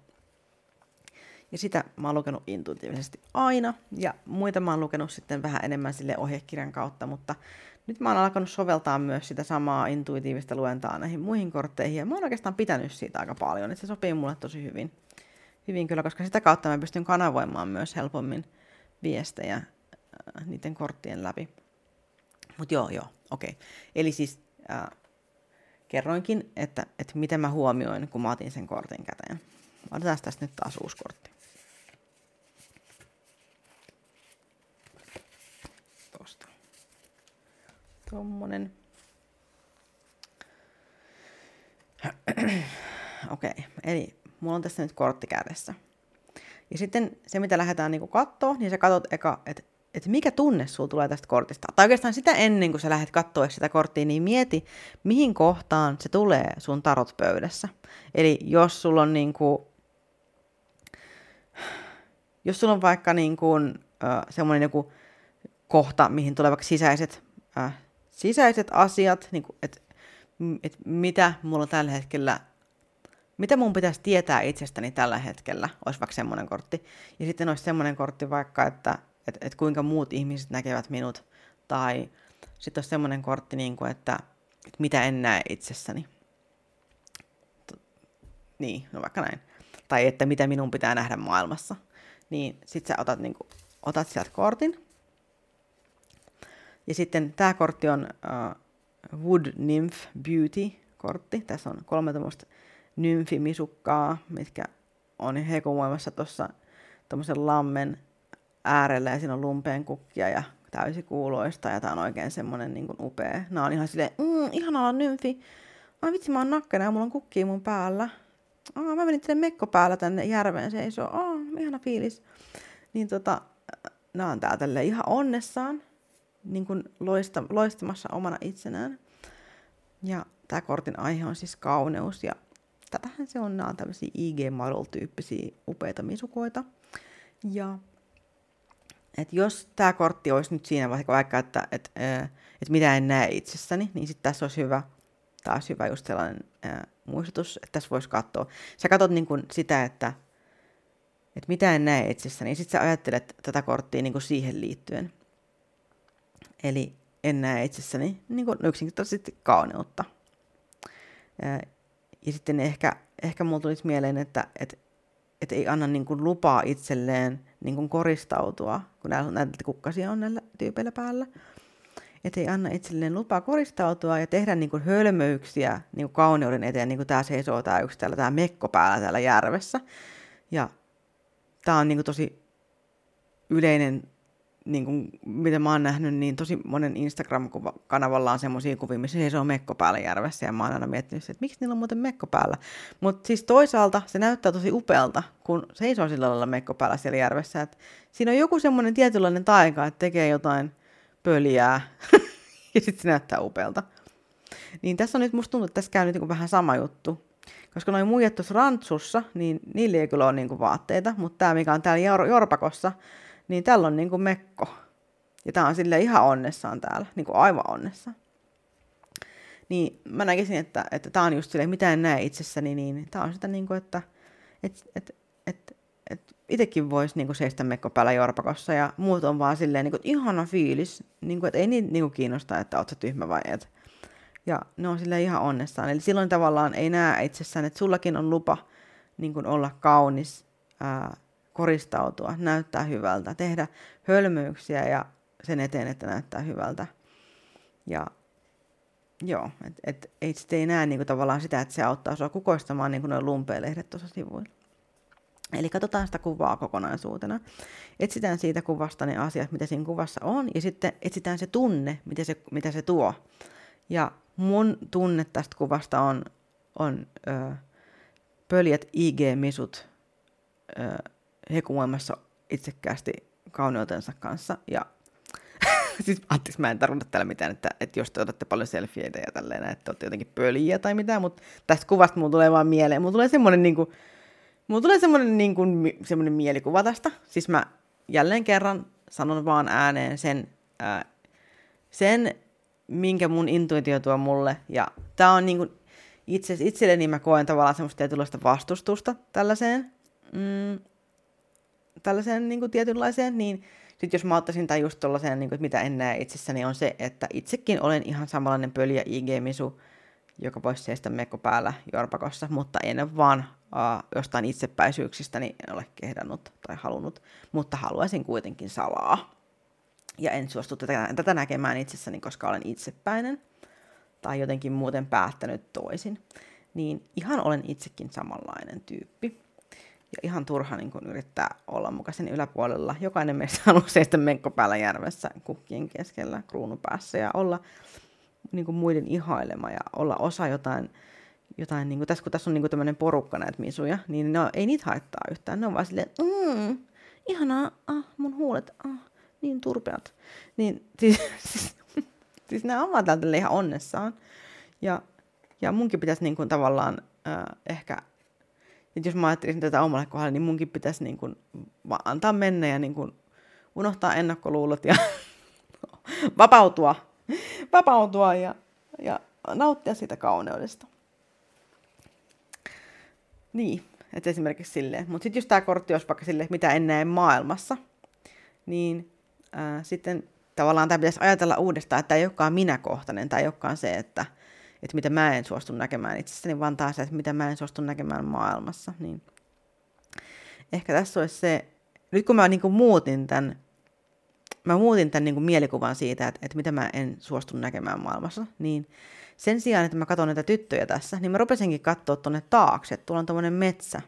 Ja sitä mä oon lukenut intuitiivisesti aina, ja muita mä oon lukenut sitten vähän enemmän sille ohjekirjan kautta, mutta nyt mä oon alkanut soveltaa myös sitä samaa intuitiivista luentaa näihin muihin kortteihin, ja mä oon oikeastaan pitänyt siitä aika paljon, että se sopii mulle tosi hyvin. Hyvin kyllä, koska sitä kautta mä pystyn kanavoimaan myös helpommin viestejä äh, niiden korttien läpi. Mutta joo, joo, okei. Okay. Eli siis äh, kerroinkin, että, että miten mä huomioin, kun mä otin sen kortin käteen. Otetaan tästä nyt taas uusi kortti. Tommonen. Okei, okay. eli mulla on tässä nyt kortti kädessä. Ja sitten se, mitä lähdetään niin katsoa, niin sä katsot eka, että että mikä tunne sulla tulee tästä kortista. Tai oikeastaan sitä ennen kuin sä lähdet katsoa sitä korttia, niin mieti, mihin kohtaan se tulee sun tarot pöydässä. Eli jos sulla on niin kuin, jos sulla on vaikka niin kuin, äh, semmoinen joku kohta, mihin tulee vaikka sisäiset, äh, sisäiset asiat, niin kuin, että et mitä mulla tällä hetkellä, mitä mun pitäisi tietää itsestäni tällä hetkellä, olisi vaikka semmoinen kortti. Ja sitten olisi semmoinen kortti vaikka, että että et kuinka muut ihmiset näkevät minut. Tai sitten olisi semmoinen kortti, niin kuin, että, että mitä en näe itsessäni. T- niin, no vaikka näin. Tai että mitä minun pitää nähdä maailmassa. Niin sitten sä otat, niin kuin, otat sieltä kortin. Ja sitten tämä kortti on uh, Wood Nymph Beauty-kortti. Tässä on kolme tämmöistä nymfimisukkaa, mitkä on hekumoimassa tuossa tuommoisen lammen äärellä ja siinä on lumpeen kukkia ja täysikuuloista ja tää on oikein semmonen niin kuin upea. Nää on ihan silleen, mm, ihana nymfi. Ai vitsi, mä oon nakkena ja mulla on kukkia mun päällä. Aa, mä menin tänne mekko päällä tänne järveen seisoo. Aa, ihana fiilis. Niin tota, nää on tää ihan onnessaan, niin kuin loista, loistamassa omana itsenään. Ja tämä kortin aihe on siis kauneus ja tätähän se on, nämä on tämmöisiä IG Model-tyyppisiä upeita misukoita. Ja et jos tämä kortti olisi nyt siinä vaikka, vaikka että et, et mitä en näe itsessäni, niin sitten tässä olisi hyvä, taas hyvä just sellainen ää, muistutus, että tässä voisi katsoa. Sä katsot niin kuin sitä, että et mitä en näe itsessäni, niin sitten sä ajattelet tätä korttia niin kuin siihen liittyen. Eli en näe itsessäni niin kuin yksinkertaisesti kauneutta. Ja sitten ehkä, ehkä mulla tulisi mieleen, että et, et ei anna niin kuin lupaa itselleen niin kuin koristautua, kun näitä kukkasia on näillä tyypeillä päällä. Että ei anna itselleen lupaa koristautua ja tehdä niin kuin hölmöyksiä niin kuin kauneuden eteen, niin kuin tämä seisoo tämä yksi täällä, tämä mekko päällä täällä järvessä. Ja tämä on niin kuin tosi yleinen niin kuin, mitä mä oon nähnyt, niin tosi monen Instagram-kanavalla on semmoisia kuvia, missä se on mekko päällä järvessä, ja mä oon aina miettinyt, että miksi niillä on muuten mekko päällä. Mutta siis toisaalta se näyttää tosi upealta, kun seisoo sillä lailla mekko päällä siellä järvessä. Et siinä on joku semmoinen tietynlainen taika, että tekee jotain pöliää, ja sitten se näyttää upealta. Niin tässä on nyt, musta tuntuu, että tässä käy nyt niin vähän sama juttu. Koska noin muijat tuossa rantsussa, niin niillä ei kyllä ole niin vaatteita, mutta tämä, mikä on täällä Jorpakossa, niin tällä on niin kuin mekko. Ja tää on sille ihan onnessaan täällä, niin kuin aivan onnessaan. Niin mä näkisin, että, että on just silleen, mitä en näe itsessäni, niin tää on sitä niin kuin, että et, et, et, et, itsekin voisi niin seistä mekko päällä jorpakossa ja muut on vaan silleen niin kuin, ihana fiilis, niin kuin, että ei niitä niin kiinnosta, että oot sä tyhmä vai et. Ja ne on sille ihan onnessaan. Eli silloin tavallaan ei näe itsessään, että sullakin on lupa niin kuin olla kaunis, ää, koristautua, näyttää hyvältä, tehdä hölmöyksiä ja sen eteen, että näyttää hyvältä. Ja joo, että et, et ei näe niin kuin, tavallaan sitä, että se auttaa sua kukoistamaan niin kuin noin lumpeilehdet tuossa sivuilla. Eli katsotaan sitä kuvaa kokonaisuutena. Etsitään siitä kuvasta ne asiat, mitä siinä kuvassa on, ja sitten etsitään se tunne, mitä se, mitä se tuo. Ja mun tunne tästä kuvasta on, on ö, pöljät IG-misut ö, hekumoimassa itsekkäästi kauneutensa kanssa. Ja siis anteeksi, mä en tarkoita täällä mitään, että, että jos te otatte paljon selfieitä ja tälleen, että olette jotenkin pöliä tai mitään, mutta tästä kuvasta mulla tulee vaan mieleen. Mulla tulee semmoinen niin kuin, mulla tulee semmoinen, niin kuin, semmoinen mielikuva tästä. Siis mä jälleen kerran sanon vaan ääneen sen, ää, sen minkä mun intuitio tuo mulle. Ja tää on niin kuin, itse, itselleni mä koen tavallaan semmoista tietynlaista vastustusta tällaiseen, mm, tällaiseen niin kuin tietynlaiseen, niin sitten jos mä ottaisin tai just tollaiseen, niin mitä en näe itsessäni, on se, että itsekin olen ihan samanlainen pöliä IG-misu, joka voisi seistä mekko päällä jorpakossa, mutta en vaan uh, jostain itsepäisyyksistäni en ole kehdannut tai halunnut, mutta haluaisin kuitenkin salaa. Ja en suostu tätä, tätä näkemään itsessäni, koska olen itsepäinen tai jotenkin muuten päättänyt toisin. Niin ihan olen itsekin samanlainen tyyppi. Ja ihan turha niin kun yrittää olla mukaisen yläpuolella. Jokainen meistä haluaa seistä menkko päällä järvessä kukkien keskellä kruunupäässä ja olla niin kuin muiden ihailema ja olla osa jotain, jotain niin kuin tässä kun tässä on niin tämmöinen porukka näitä misuja, niin ne on, ei niitä haittaa yhtään. Ne on vaan silleen, mm, ihanaa, ah, mun huulet, ah, niin turpeat. Niin siis, siis, siis nämä on vaan täältä ihan onnessaan. Ja, ja munkin pitäisi niin kuin tavallaan äh, ehkä että jos mä ajattelisin tätä omalle kohdalle, niin munkin pitäisi niin kuin vaan antaa mennä ja niin kuin unohtaa ennakkoluulot ja vapautua, vapautua ja, ja nauttia siitä kauneudesta. Niin, että esimerkiksi silleen. Mutta sitten jos tämä kortti olisi vaikka silleen, mitä en näe maailmassa, niin ää, sitten tavallaan tämä pitäisi ajatella uudestaan, että tämä ei olekaan minäkohtainen, tai ei olekaan se, että että mitä mä en suostu näkemään itsessäni, vaan taas, että mitä mä en suostu näkemään maailmassa. Niin ehkä tässä olisi se, nyt kun mä niin kuin muutin tämän, mä muutin tämän niin kuin mielikuvan siitä, että, että mitä mä en suostu näkemään maailmassa, niin sen sijaan, että mä katson näitä tyttöjä tässä, niin mä rupesinkin katsoa tuonne taakse, että tuolla on tuommoinen metsä,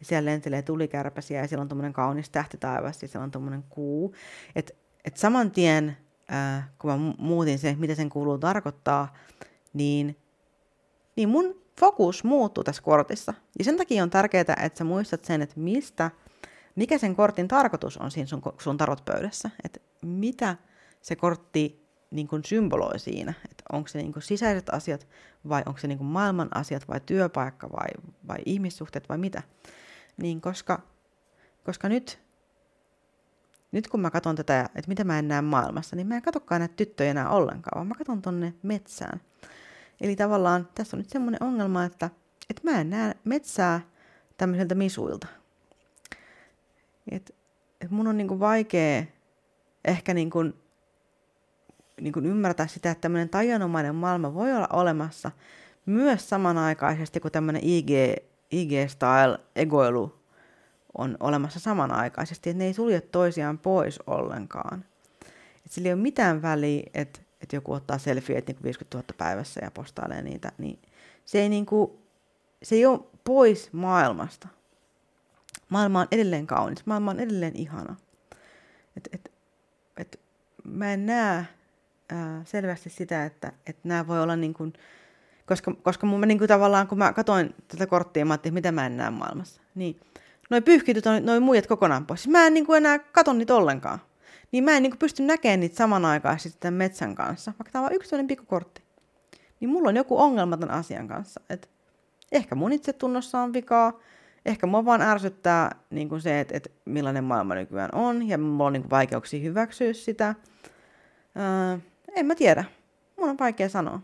ja siellä lentelee tulikärpäsiä, ja siellä on tuommoinen kaunis tähtitaivas, ja siellä on tuommoinen kuu. Että et saman tien, äh, kun mä muutin se, mitä sen kuuluu tarkoittaa, niin, niin mun fokus muuttuu tässä kortissa. Ja sen takia on tärkeää, että sä muistat sen, että mistä, mikä sen kortin tarkoitus on siinä sun, sun tarotpöydässä. Että mitä se kortti niin kuin symboloi siinä. Että onko se niin kuin sisäiset asiat vai onko se niin kuin maailman asiat vai työpaikka vai, vai ihmissuhteet vai mitä. Niin koska, koska nyt, nyt kun mä katson tätä, että mitä mä en näe maailmassa, niin mä en katsokaan näitä tyttöjä enää ollenkaan, vaan mä katson tonne metsään. Eli tavallaan tässä on nyt semmoinen ongelma, että, että mä en näe metsää tämmöiseltä misuilta. Et, et mun on niinku vaikea ehkä niinku, niinku ymmärtää sitä, että tämmöinen tajanomainen maailma voi olla olemassa myös samanaikaisesti kuin tämmöinen IG, IG-style egoilu on olemassa samanaikaisesti, että ne ei sulje toisiaan pois ollenkaan. Et sillä ei ole mitään väliä, että että joku ottaa selfie, että niin 50 000 päivässä ja postailee niitä, niin se ei, niin kuin, se ei ole pois maailmasta. Maailma on edelleen kaunis, maailma on edelleen ihana. Et, et, et, mä en näe ää, selvästi sitä, että et nämä voi olla niin kuin, koska, koska mun, niin kuin tavallaan, kun mä katsoin tätä korttia, mä ajattelin, mitä mä en näe maailmassa. Niin, noi pyyhkityt on noin muijat kokonaan pois. Mä en niin kuin enää katso niitä ollenkaan niin mä en niin pysty näkemään niitä samanaikaisesti tämän metsän kanssa, vaikka tämä on yksi sellainen pikkukortti. Niin mulla on joku ongelma tämän asian kanssa. Et ehkä mun itsetunnossa on vikaa, ehkä mua vaan ärsyttää niin kuin se, että, että millainen maailma nykyään on, ja mulla on niin kuin vaikeuksia hyväksyä sitä. Öö, en mä tiedä. Mun on vaikea sanoa.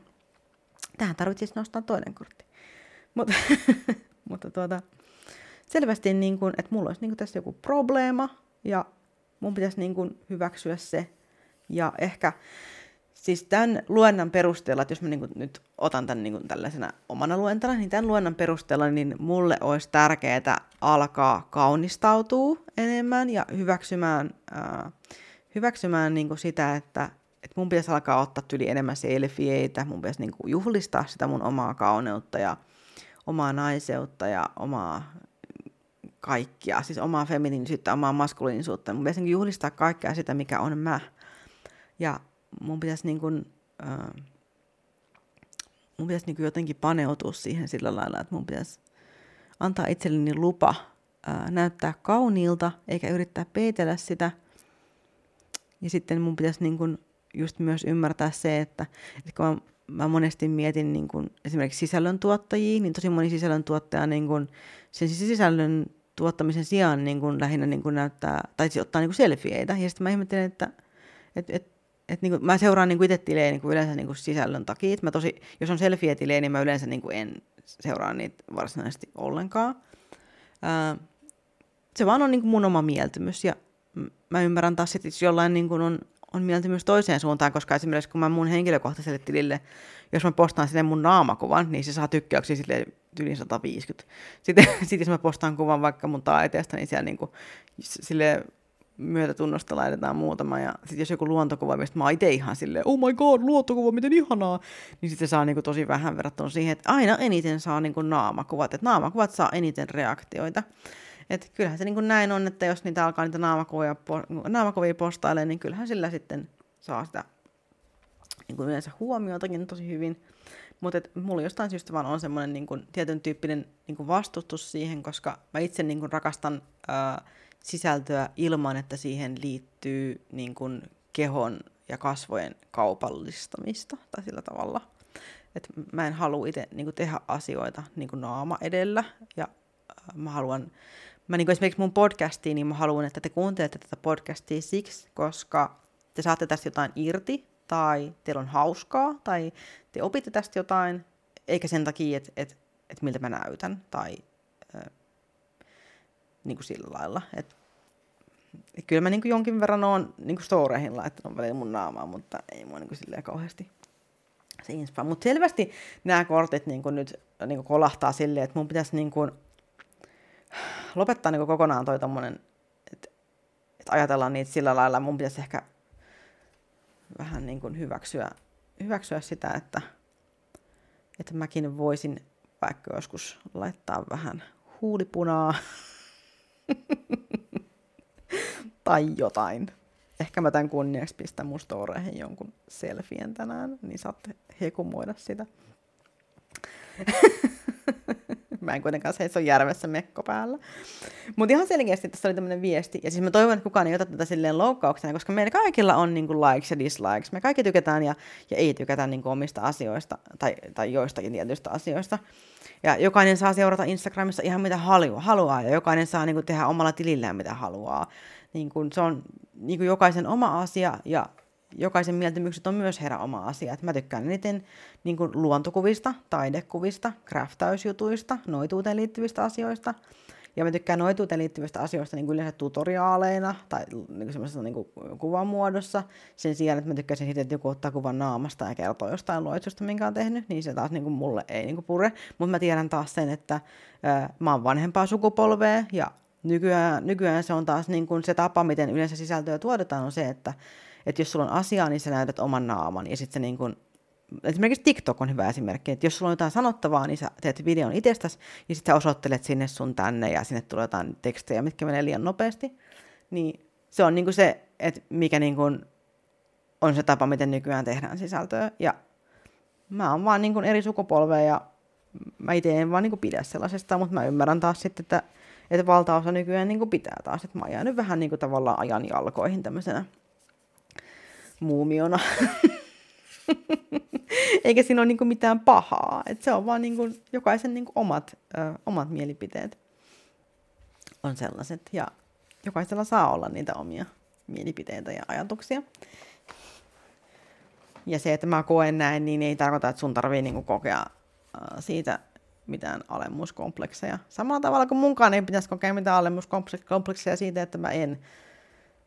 Tähän tarvitsisi nostaa toinen kortti. Mutta, mutta tuota, selvästi, niin kuin, että mulla olisi niin kuin tässä joku probleema ja mun pitäisi niin kuin hyväksyä se. Ja ehkä siis tämän luennan perusteella, että jos mä niin kuin nyt otan tämän niin kuin tällaisena omana luentana, niin tämän luennan perusteella niin mulle olisi tärkeää alkaa kaunistautua enemmän ja hyväksymään, äh, hyväksymään niin kuin sitä, että, että mun pitäisi alkaa ottaa tyli enemmän selfieitä, mun pitäisi niin kuin juhlistaa sitä mun omaa kauneutta ja omaa naiseutta ja omaa kaikkia, siis omaa feminiinisyyttä, omaa maskuliinisuutta. Mun pitäisi niin juhlistaa kaikkea sitä, mikä on mä. Ja mun pitäisi niin kuin, äh, mun pitäisi niin kuin jotenkin paneutua siihen sillä lailla, että mun pitäisi antaa itselleni lupa äh, näyttää kauniilta, eikä yrittää peitellä sitä. Ja sitten mun pitäisi niin kuin just myös ymmärtää se, että, että kun mä, mä monesti mietin niin kuin esimerkiksi sisällöntuottajia, niin tosi moni sisällöntuottaja niin kuin sen sisällön tuottamisen sijaan niin kuin lähinnä niin kuin näyttää, tai siis ottaa niin kuin selfieitä. Ja sitten mä ihmettelen, että et, et, et niin kuin, mä seuraan niin kuin itse tilejä niin kuin yleensä niin kuin sisällön takia. Mä tosi, jos on selfie-tilejä, niin mä yleensä niin kuin en seuraa niitä varsinaisesti ollenkaan. Ää, se vaan on niin kuin mun oma mieltymys. Ja mä ymmärrän taas, että jollain niin kuin on, on mieltymys toiseen suuntaan, koska esimerkiksi kun mä mun henkilökohtaiselle tilille, jos mä postaan sinne mun naamakuvan, niin se saa tykkäyksiä sille yli 150. Sitten, sitten jos mä postaan kuvan vaikka mun taiteesta, niin siellä niinku, sille myötätunnosta laitetaan muutama. Ja sitten jos joku luontokuva, mistä mä itse ihan silleen, oh my god, luontokuva, miten ihanaa, niin sitten se saa niinku tosi vähän verrattuna siihen, että aina eniten saa niinku naamakuvat. Että naamakuvat saa eniten reaktioita. Että kyllähän se niinku näin on, että jos niitä alkaa niitä naamakuvia, naamakuvia postailemaan, niin kyllähän sillä sitten saa sitä niin kuin yleensä huomiotakin tosi hyvin. Mutta mulla jostain syystä vaan on semmoinen niin kuin, tietyn tyyppinen niin kuin vastustus siihen, koska mä itse niin kuin, rakastan ää, sisältöä ilman, että siihen liittyy niin kuin, kehon ja kasvojen kaupallistamista tai sillä tavalla. Et mä en halua itse niin tehdä asioita niin kuin naama edellä ja ää, mä haluan Mä niin esimerkiksi mun podcastiin, niin mä haluan, että te kuuntelette tätä podcastia siksi, koska te saatte tästä jotain irti, tai teillä on hauskaa, tai te opitte tästä jotain, eikä sen takia, että et, et miltä mä näytän, tai äh, niin kuin sillä lailla. Et, et kyllä mä niin kuin jonkin verran oon niin kuin storeihin laittanut välillä mun naamaa, mutta ei mua niin kuin silleen kauheasti se inspaa. Mutta selvästi nämä kortit niin kuin nyt niin kuin kolahtaa silleen, että mun pitäisi niin kuin lopettaa niin kokonaan toi tommonen, että, että ajatellaan niitä sillä lailla, mun pitäisi ehkä vähän niin kuin hyväksyä, hyväksyä sitä, että, että mäkin voisin vaikka joskus laittaa vähän huulipunaa tai jotain. Ehkä mä tämän kunniaksi pistän mun storeihin jonkun selfien tänään, niin saatte hekumoida sitä. Mä en kuitenkaan seiso järvessä mekko päällä. Mutta ihan selkeästi tässä oli tämmöinen viesti. Ja siis mä toivon, että kukaan ei ota tätä silleen loukkauksena, koska meillä kaikilla on niin kuin likes ja dislikes. Me kaikki tykätään ja, ja ei tykätä niin kuin omista asioista tai, tai joistakin tietyistä asioista. Ja jokainen saa seurata Instagramissa ihan mitä haluaa ja jokainen saa niin kuin, tehdä omalla tilillään mitä haluaa. Niin kuin, se on niin kuin jokaisen oma asia ja jokaisen mieltymykset on myös heidän oma asia. Et mä tykkään eniten niin kuin luontokuvista, taidekuvista, craftausjutuista, noituuteen liittyvistä asioista. Ja mä tykkään noituuteen liittyvistä asioista niin kuin yleensä tutoriaaleina tai niin kuin niin kuin kuvan muodossa. Sen sijaan, että mä tykkäisin siitä, että joku ottaa kuvan naamasta ja kertoo jostain loitsusta, minkä on tehnyt, niin se taas niin kuin mulle ei niin kuin pure. Mutta mä tiedän taas sen, että ää, mä oon vanhempaa sukupolvea ja nykyään, nykyään se on taas niin kuin se tapa, miten yleensä sisältöä tuotetaan, on se, että että jos sulla on asiaa, niin sä näytät oman naaman. Ja sitten se niin kun, esimerkiksi TikTok on hyvä esimerkki, että jos sulla on jotain sanottavaa, niin sä teet videon itsestäsi, ja sitten sä osoittelet sinne sun tänne, ja sinne tulee jotain tekstejä, mitkä menee liian nopeasti. Niin se on niin se, että mikä niin kun on se tapa, miten nykyään tehdään sisältöä. Ja mä oon vaan niin eri sukupolveja, ja mä itse en vaan niin pidä sellaisesta, mutta mä ymmärrän taas sitten, että, että valtaosa nykyään niin pitää taas. Että mä oon jäänyt vähän niin tavallaan ajan jalkoihin tämmöisenä muumiona. Eikä siinä ole niinku mitään pahaa. Et se on vaan niinku jokaisen niinku omat, ö, omat mielipiteet on sellaiset. Ja jokaisella saa olla niitä omia mielipiteitä ja ajatuksia. Ja se, että mä koen näin, niin ei tarkoita, että sun tarvii niinku kokea siitä mitään alemmuuskomplekseja. Samalla tavalla kuin munkaan ei pitäisi kokea mitään alemmuuskomplekseja siitä, että mä en,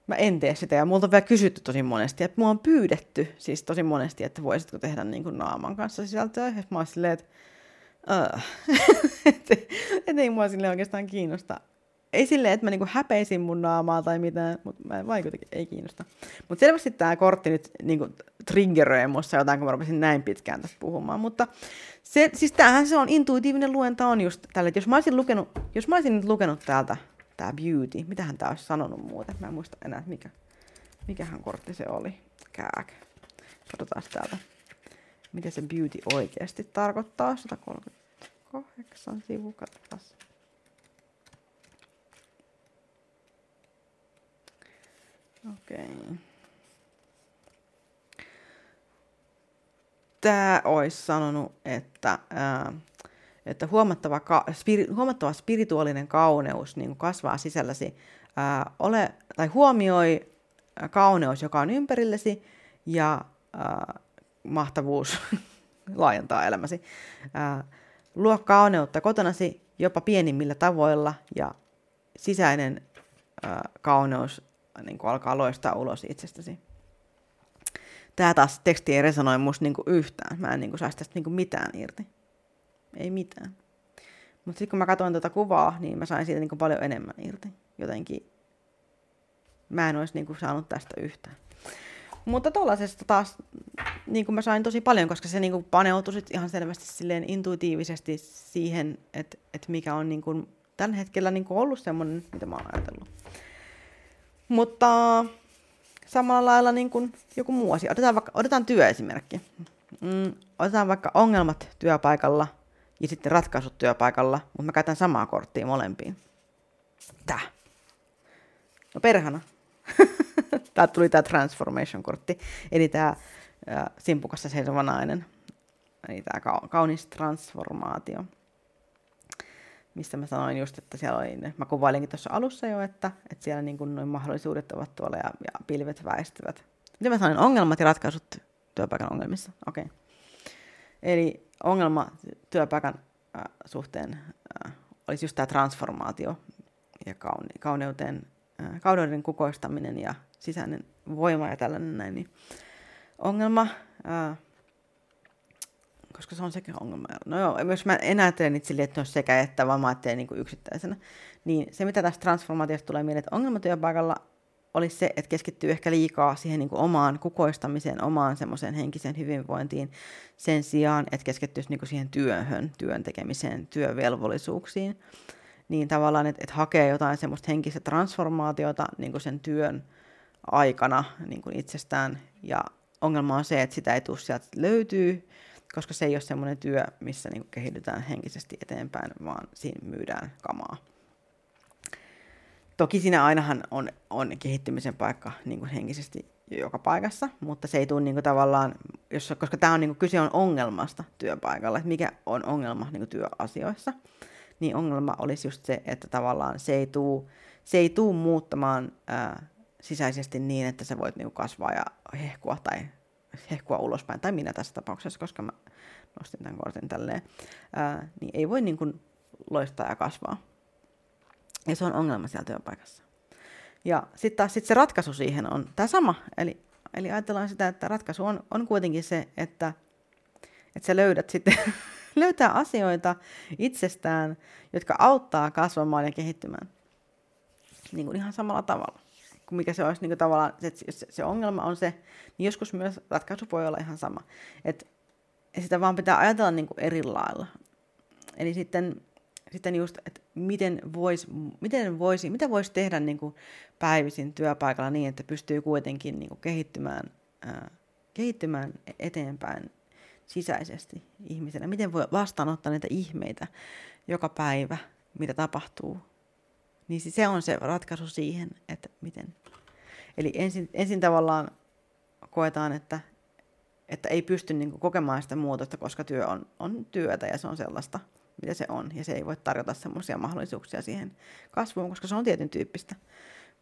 mä en tee sitä. Ja multa on vielä kysytty tosi monesti, että mua on pyydetty siis tosi monesti, että voisitko tehdä niin kuin naaman kanssa sisältöä. Ja mä oon silleen, että uh. että et ei mua sille oikeastaan kiinnosta ei silleen, että mä niinku häpeisin mun naamaa tai mitään, mutta mä vaikutinkin, ei kiinnosta. Mutta selvästi tämä kortti nyt niinku triggeröi musta jotain, kun mä rupesin näin pitkään tästä puhumaan. Mutta se, siis tämähän se on, intuitiivinen luenta on just tällä, että jos mä olisin lukenut, jos mä olisin nyt lukenut täältä tämä beauty, mitähän tää olisi sanonut muuten, mä en muista enää, mikä, mikähän kortti se oli. Kääk. Katsotaan täältä, mitä se beauty oikeasti tarkoittaa. 138 sivu, katsotaan. Okei. Okay. Tämä olisi sanonut, että, ää, että huomattava, ka, spiri, huomattava spirituaalinen kauneus niin kasvaa sisälläsi. Ää, ole, tai huomioi kauneus, joka on ympärillesi, ja ää, mahtavuus laajentaa elämäsi. Ää, luo kauneutta kotonasi jopa pienimmillä tavoilla, ja sisäinen ää, kauneus niin kuin alkaa loistaa ulos itsestäsi. Tämä taas teksti ei resonoi musta niin kuin yhtään. Mä en niin kuin saisi tästä niin kuin mitään irti. Ei mitään. Mutta sitten kun mä katsoin tuota kuvaa, niin mä sain siitä niin kuin paljon enemmän irti. Jotenkin mä en olisi niin kuin saanut tästä yhtään. Mutta tuollaisesta taas niin kuin mä sain tosi paljon, koska se niin kuin paneutui sit ihan selvästi silleen intuitiivisesti siihen, että, että mikä on niin kuin tällä hetkellä niin kuin ollut semmoinen, mitä mä oon ajatellut. Mutta samalla lailla niin kuin joku muu asia. Otetaan, vaikka, otetaan työesimerkki. Mm, otetaan vaikka ongelmat työpaikalla ja sitten ratkaisut työpaikalla, mutta mä käytän samaa korttia molempiin. Tää. No perhana. Tää tuli tää transformation-kortti, eli tää simpukassa seisova nainen. Eli tää kaunis transformaatio missä mä sanoin just, että siellä oli, mä kuvailinkin tuossa alussa jo, että, että siellä niin kuin noin mahdollisuudet ovat tuolla ja, ja pilvet väistyvät. Miten mä sanoin, ongelmat ja ratkaisut työpaikan ongelmissa, okei. Okay. Eli ongelma työpaikan äh, suhteen äh, olisi just tämä transformaatio ja kaune, kauneuteen, äh, kauneuden kukoistaminen ja sisäinen voima ja tällainen näin. Niin ongelma äh, koska se on sekä ongelma. No joo, jos mä en ajattele niitä että ne on sekä että, vaan mä ajattelen niin yksittäisenä. Niin se, mitä tästä transformaatiosta tulee mieleen, että ongelmatyöpaikalla olisi se, että keskittyy ehkä liikaa siihen niin kuin omaan kukoistamiseen, omaan semmoiseen henkiseen hyvinvointiin, sen sijaan, että keskittyisi niin kuin siihen työhön, työn tekemiseen, työvelvollisuuksiin. Niin tavallaan, että, että hakee jotain semmoista henkistä transformaatiota niin kuin sen työn aikana niin kuin itsestään. Ja ongelma on se, että sitä ei tule sieltä löytyy, koska se ei ole semmoinen työ, missä niin kehitytään henkisesti eteenpäin, vaan siinä myydään kamaa. Toki siinä ainahan on, on kehittymisen paikka niin kuin henkisesti joka paikassa, mutta se ei tule niin kuin tavallaan, jos, koska tämä on niin kuin, kyse on ongelmasta työpaikalla, että mikä on ongelma niin kuin työasioissa, niin ongelma olisi just se, että tavallaan se ei tule, se ei tule muuttamaan ää, sisäisesti niin, että sä voit niin kuin kasvaa ja hehkua tai hehkua ulospäin, tai minä tässä tapauksessa, koska mä nostin tämän kortin tälleen, ää, niin ei voi niin kuin loistaa ja kasvaa. Ja se on ongelma siellä työpaikassa. Ja sitten taas sit se ratkaisu siihen on tämä sama. Eli, eli ajatellaan sitä, että ratkaisu on, on kuitenkin se, että, että sä löydät sitten, löytää asioita itsestään, jotka auttaa kasvamaan ja kehittymään. Niin kuin ihan samalla tavalla kuin mikä se olisi niin kuin tavallaan, että se, se ongelma on se, niin joskus myös ratkaisu voi olla ihan sama. Et, sitä vaan pitää ajatella niin kuin eri lailla. Eli sitten, sitten just, että miten voisi, miten voisi, mitä voisi tehdä niin kuin päivisin työpaikalla niin, että pystyy kuitenkin niin kuin kehittymään, ää, kehittymään eteenpäin sisäisesti ihmisenä. Miten voi vastaanottaa niitä ihmeitä joka päivä, mitä tapahtuu niin se on se ratkaisu siihen, että miten. Eli ensin, ensin tavallaan koetaan, että, että ei pysty niin kokemaan sitä muutosta, koska työ on, on työtä ja se on sellaista, mitä se on. Ja se ei voi tarjota semmoisia mahdollisuuksia siihen kasvuun, koska se on tietyn tyyppistä.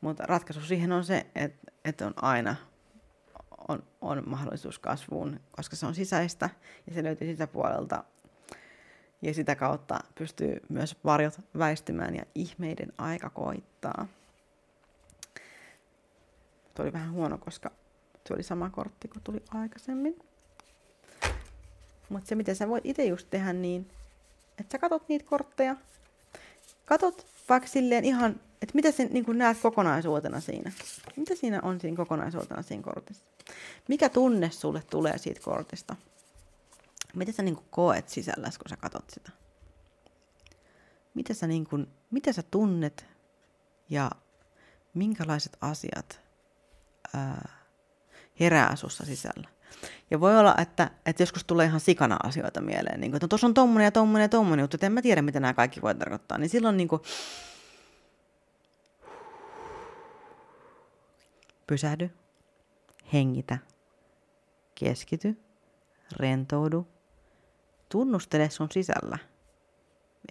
Mutta ratkaisu siihen on se, että, että on aina on, on mahdollisuus kasvuun, koska se on sisäistä ja se löytyy sisäpuolelta. Ja sitä kautta pystyy myös varjot väistymään ja ihmeiden aika koittaa. Tuo oli vähän huono, koska se oli sama kortti kuin tuli aikaisemmin. Mutta se, miten sä voit itse just tehdä niin, että sä katot niitä kortteja. Katot vaikka silleen ihan, että mitä sä niin näet kokonaisuutena siinä. Mitä siinä on siinä kokonaisuutena siinä kortissa? Mikä tunne sulle tulee siitä kortista? Mitä sä niin koet sisällä, kun sä katot sitä? Mitä sä, niin kuin, mitä sä tunnet ja minkälaiset asiat ää, herää sussa sisällä? Ja voi olla, että, että joskus tulee ihan sikana asioita mieleen, niin kuin, että no, tuossa on tommonen ja tommonen ja tommonen juttu, että en mä tiedä, mitä nämä kaikki voi tarkoittaa. Niin silloin niin kuin, pysähdy, hengitä, keskity, rentoudu, tunnustele sun sisällä,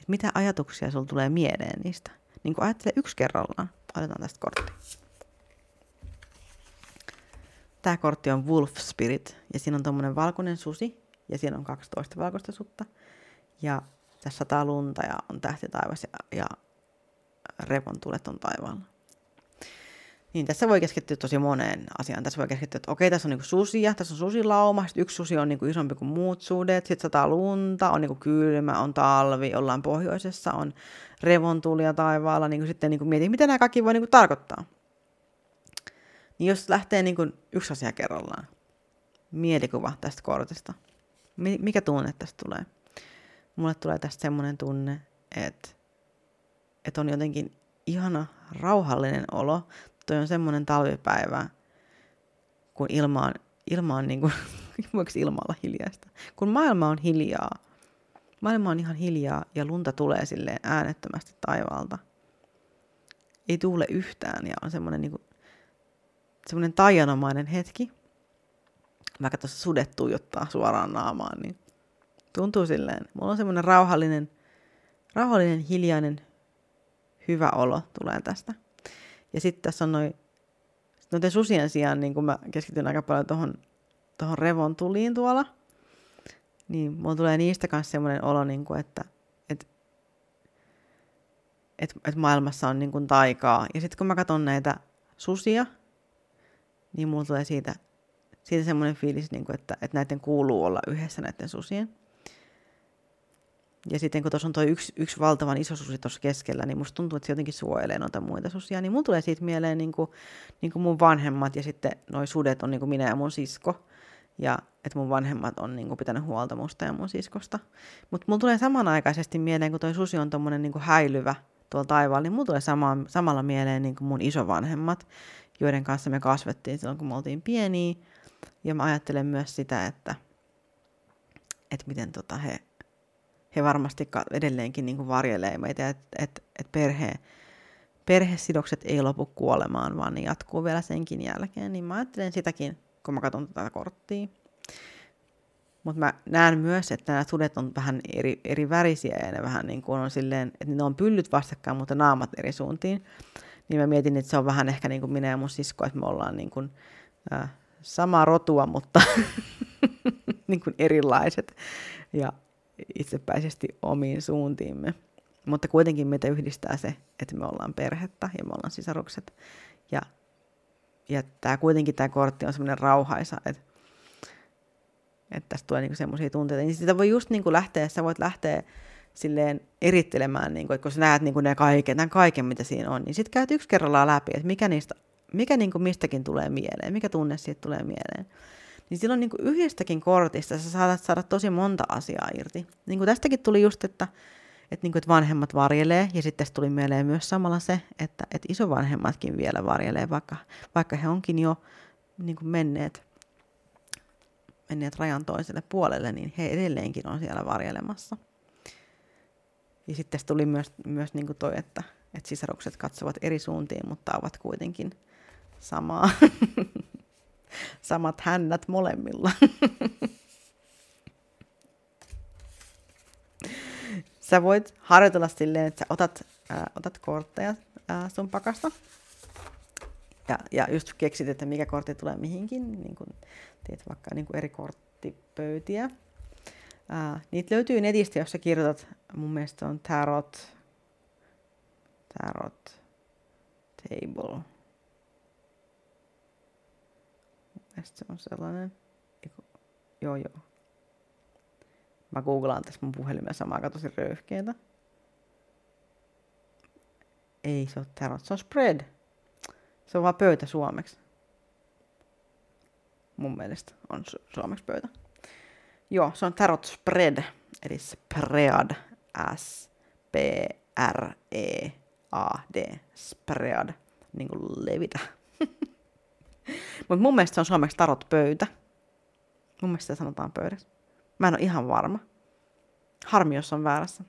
mitä ajatuksia sulla tulee mieleen niistä. Niin kuin ajattele yksi kerrallaan. Otetaan tästä kortti. Tämä kortti on Wolf Spirit ja siinä on tuommoinen valkoinen susi ja siinä on 12 valkoista sutta. Ja tässä sataa lunta ja on tähti taivas ja, ja revon tulet on taivaalla. Niin tässä voi keskittyä tosi moneen asiaan. Tässä voi keskittyä, että okei, tässä on niinku susia, tässä on susilauma, sitten yksi susi on niinku isompi kuin muut sudet, sitten sataa lunta, on niinku kylmä, on talvi, ollaan pohjoisessa, on revontulia taivaalla, niin sitten niinku mietin, mitä nämä kaikki voi niinku tarkoittaa. Niin jos lähtee niinku yksi asia kerrallaan, mielikuva tästä kortista, mikä tunne tästä tulee? Mulle tulee tästä semmoinen tunne, että, että on jotenkin ihana rauhallinen olo toi on semmoinen talvipäivä, kun ilma on, ilma on niin kuin, voiko ilma olla hiljaista? Kun maailma on hiljaa, maailma on ihan hiljaa ja lunta tulee silleen äänettömästi taivaalta. Ei tuule yhtään ja on semmoinen niin kuin, semmoinen taianomainen hetki. Vaikka tuossa sudet tuijottaa suoraan naamaan, niin tuntuu silleen. Mulla on semmoinen rauhallinen, rauhallinen, hiljainen, hyvä olo tulee tästä. Ja sitten tässä on noin, noiden susien sijaan, niin kun mä keskityn aika paljon tuohon tohon revon tuliin tuolla, niin mulla tulee niistä kanssa semmoinen olo, niin kuin, että et, et, et maailmassa on niin kuin taikaa. Ja sitten kun mä katson näitä susia, niin mulla tulee siitä, siitä semmoinen fiilis, niin kuin, että, että näiden kuuluu olla yhdessä näiden susien. Ja sitten kun tuossa on tuo yksi, yksi valtavan iso susi tuossa keskellä, niin musta tuntuu, että se jotenkin suojelee noita muita susia. Niin mun tulee siitä mieleen niin kuin, niin kuin mun vanhemmat ja sitten noi sudet on niin kuin minä ja mun sisko. Ja että mun vanhemmat on niin kuin, pitänyt huolta musta ja mun siskosta. Mutta mulla tulee samanaikaisesti mieleen, kun toi susi on tommonen niin kuin häilyvä tuolla taivaalla, niin mulla tulee sama, samalla mieleen niin kuin mun isovanhemmat, joiden kanssa me kasvettiin silloin, kun me oltiin pieniä. Ja mä ajattelen myös sitä, että, että miten tota he he varmasti edelleenkin niin kuin varjelee meitä, että et, et perhe, perhesidokset ei lopu kuolemaan, vaan ne jatkuu vielä senkin jälkeen. Niin mä ajattelen sitäkin, kun mä katson tätä korttia. Mutta mä näen myös, että nämä sudet on vähän eri, eri värisiä ja ne vähän niin kuin on silleen, että ne on pyllyt vastakkain, mutta naamat eri suuntiin. Niin mä mietin, että se on vähän ehkä niin kuin minä ja mun sisko, että me ollaan niin kuin, äh, samaa rotua, mutta niin kuin erilaiset. Ja itsepäisesti omiin suuntiimme. Mutta kuitenkin meitä yhdistää se, että me ollaan perhettä ja me ollaan sisarukset. Ja, ja tää, kuitenkin tämä kortti on semmoinen rauhaisa, että, että tästä tulee niinku semmoisia tunteita. Niin sitä voi just niinku lähteä, sä voit lähteä silleen erittelemään, niinku, että kun sä näet niinku ne kaiken, tämän kaiken, mitä siinä on, niin sitten käyt yksi kerrallaan läpi, että mikä, niistä, mikä niinku mistäkin tulee mieleen, mikä tunne siitä tulee mieleen niin silloin niin kuin yhdestäkin kortista sä saatat saada tosi monta asiaa irti. Niin kuin tästäkin tuli just, että, että, niin kuin, että vanhemmat varjelee, ja sitten tuli mieleen myös samalla se, että, että isovanhemmatkin vielä varjelee, vaikka, vaikka he onkin jo niin kuin menneet, menneet rajan toiselle puolelle, niin he edelleenkin on siellä varjelemassa. Ja sitten tuli myös, myös niin kuin toi, että, että sisarukset katsovat eri suuntiin, mutta ovat kuitenkin samaa. samat hännät molemmilla. sä voit harjoitella silleen, että sä otat, äh, otat kortteja äh, sun pakasta. Ja, ja just keksit, että mikä kortti tulee mihinkin. Niin kun teet vaikka niin kun eri korttipöytiä. Ää, niitä löytyy netistä, jos sä kirjoitat, mun mielestä on tarot, tarot table. Mielestäni se on sellainen, joo joo. Mä googlaan tässä mun puhelimessa samaa, aika tosi röyhkeetä. Ei se ole tarot, se on spread. Se on vaan pöytä suomeksi. Mun mielestä on su- suomeksi pöytä. Joo, se on tarot spread, eli spread, S, P, R, E, A, D, spread, niin kuin levitä. Mutta mun mielestä se on suomeksi tarot pöytä. Mun mielestä se sanotaan pöydässä. Mä en ole ihan varma. Harmi, jos on väärässä.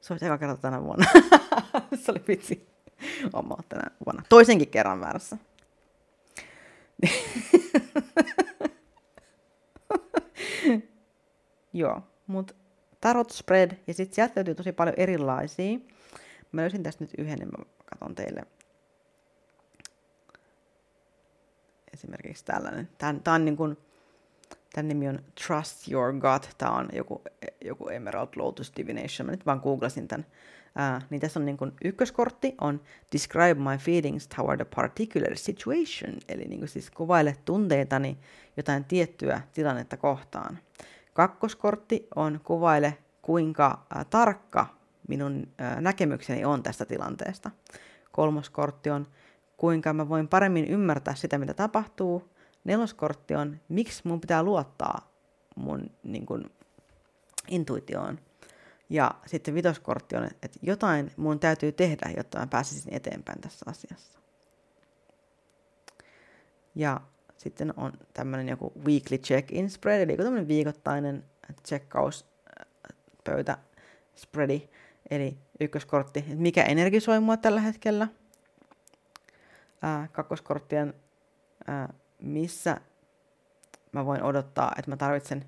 Se olisi eka kerta tänä vuonna. se oli vitsi. Oma tänä vuonna. Toisenkin kerran väärässä. Joo, mutta tarot spread, ja sitten sieltä löytyy tosi paljon erilaisia. Mä löysin tästä nyt yhden, niin mä katson teille. Esimerkiksi tällainen. Tämä on niin kuin, Tämän nimi on Trust Your Gut. Tämä on joku, joku Emerald Lotus Divination. Mä nyt vaan googlasin tämän. Uh, niin tässä on niin kuin, ykköskortti on Describe my feelings toward a particular situation. Eli niin kuin siis kuvaile tunteitani jotain tiettyä tilannetta kohtaan. Kakkoskortti on kuvaile kuinka tarkka minun näkemykseni on tästä tilanteesta. Kolmas kortti on kuinka mä voin paremmin ymmärtää sitä, mitä tapahtuu Neloskortti on, miksi mun pitää luottaa mun niin kun, intuitioon. Ja sitten vitoskortti on, että jotain mun täytyy tehdä, jotta mä pääsisin eteenpäin tässä asiassa. Ja sitten on tämmöinen joku weekly check-in spread, eli tämmöinen viikoittainen checkauspöytä spreadi, eli ykköskortti, että mikä energisoi mua tällä hetkellä. Ää, kakkoskorttien ää, missä mä voin odottaa, että mä tarvitsen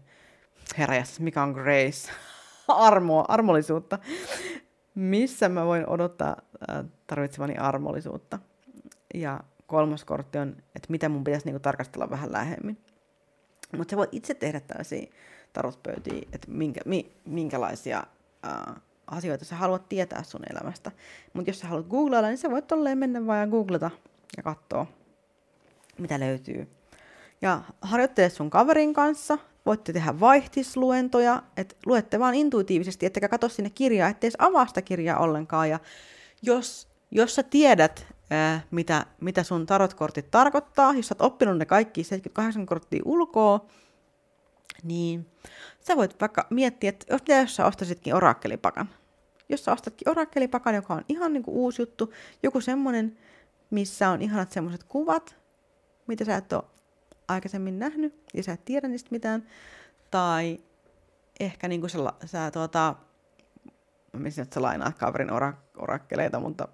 heräjäs, mikä on grace, armoa, armollisuutta. Missä mä voin odottaa äh, tarvitsevani armollisuutta. Ja kolmas kortti on, että mitä mun pitäisi niinku tarkastella vähän lähemmin. Mutta sä voit itse tehdä tällaisia tarotpöytiä, että minkä, mi, minkälaisia äh, asioita sä haluat tietää sun elämästä. Mutta jos sä haluat googlailla, niin sä voit tolleen mennä vaan ja googlata ja katsoa mitä löytyy. Ja harjoittele sun kaverin kanssa, voitte tehdä vaihtisluentoja, että luette vaan intuitiivisesti, ettekä katso sinne kirjaa, ettei avaa sitä kirjaa ollenkaan. Ja jos, jos sä tiedät, ää, mitä, mitä sun tarotkortit tarkoittaa, jos sä oot oppinut ne kaikki 78 korttia ulkoa, niin sä voit vaikka miettiä, että jos, jos sä ostasitkin orakkelipakan. Jos sä ostatkin orakkelipakan, joka on ihan niin kuin uusi juttu, joku semmonen, missä on ihanat semmoiset kuvat, mitä sä et ole aikaisemmin nähnyt ja sä et tiedä niistä mitään. Tai ehkä niin kuin sä, sä tuota, mä että sä lainaat kaverin orak- orakkeleita, mutta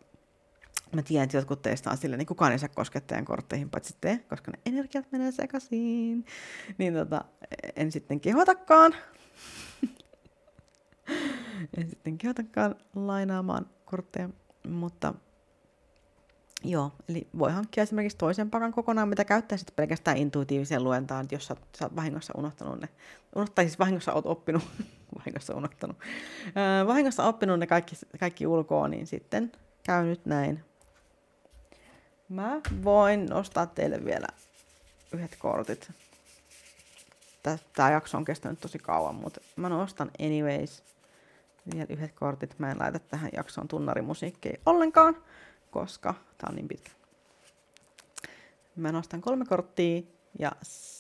mä tiedän, että jotkut teistä on silleen, niin kukaan ei saa koskettajan kortteihin, paitsi te, koska ne energiat menee sekaisin. Niin tota, en sitten kehotakaan. en sitten kehotakaan lainaamaan kortteja, mutta Joo, eli voi hankkia esimerkiksi toisen pakan kokonaan, mitä käyttää sitten pelkästään intuitiiviseen luentaan, jos sä, sä oot vahingossa unohtanut ne. Unohtaa siis vahingossa oot oppinut, vahingossa unohtanut, öö, vahingossa oppinut ne kaikki, kaikki ulkoa, niin sitten käy nyt näin. Mä voin nostaa teille vielä yhdet kortit. Tämä jakso on kestänyt tosi kauan, mutta mä nostan anyways vielä yhdet kortit. Mä en laita tähän jaksoon tunnarimusiikkia ollenkaan koska tämä on niin pitkä. Mä nostan kolme korttia ja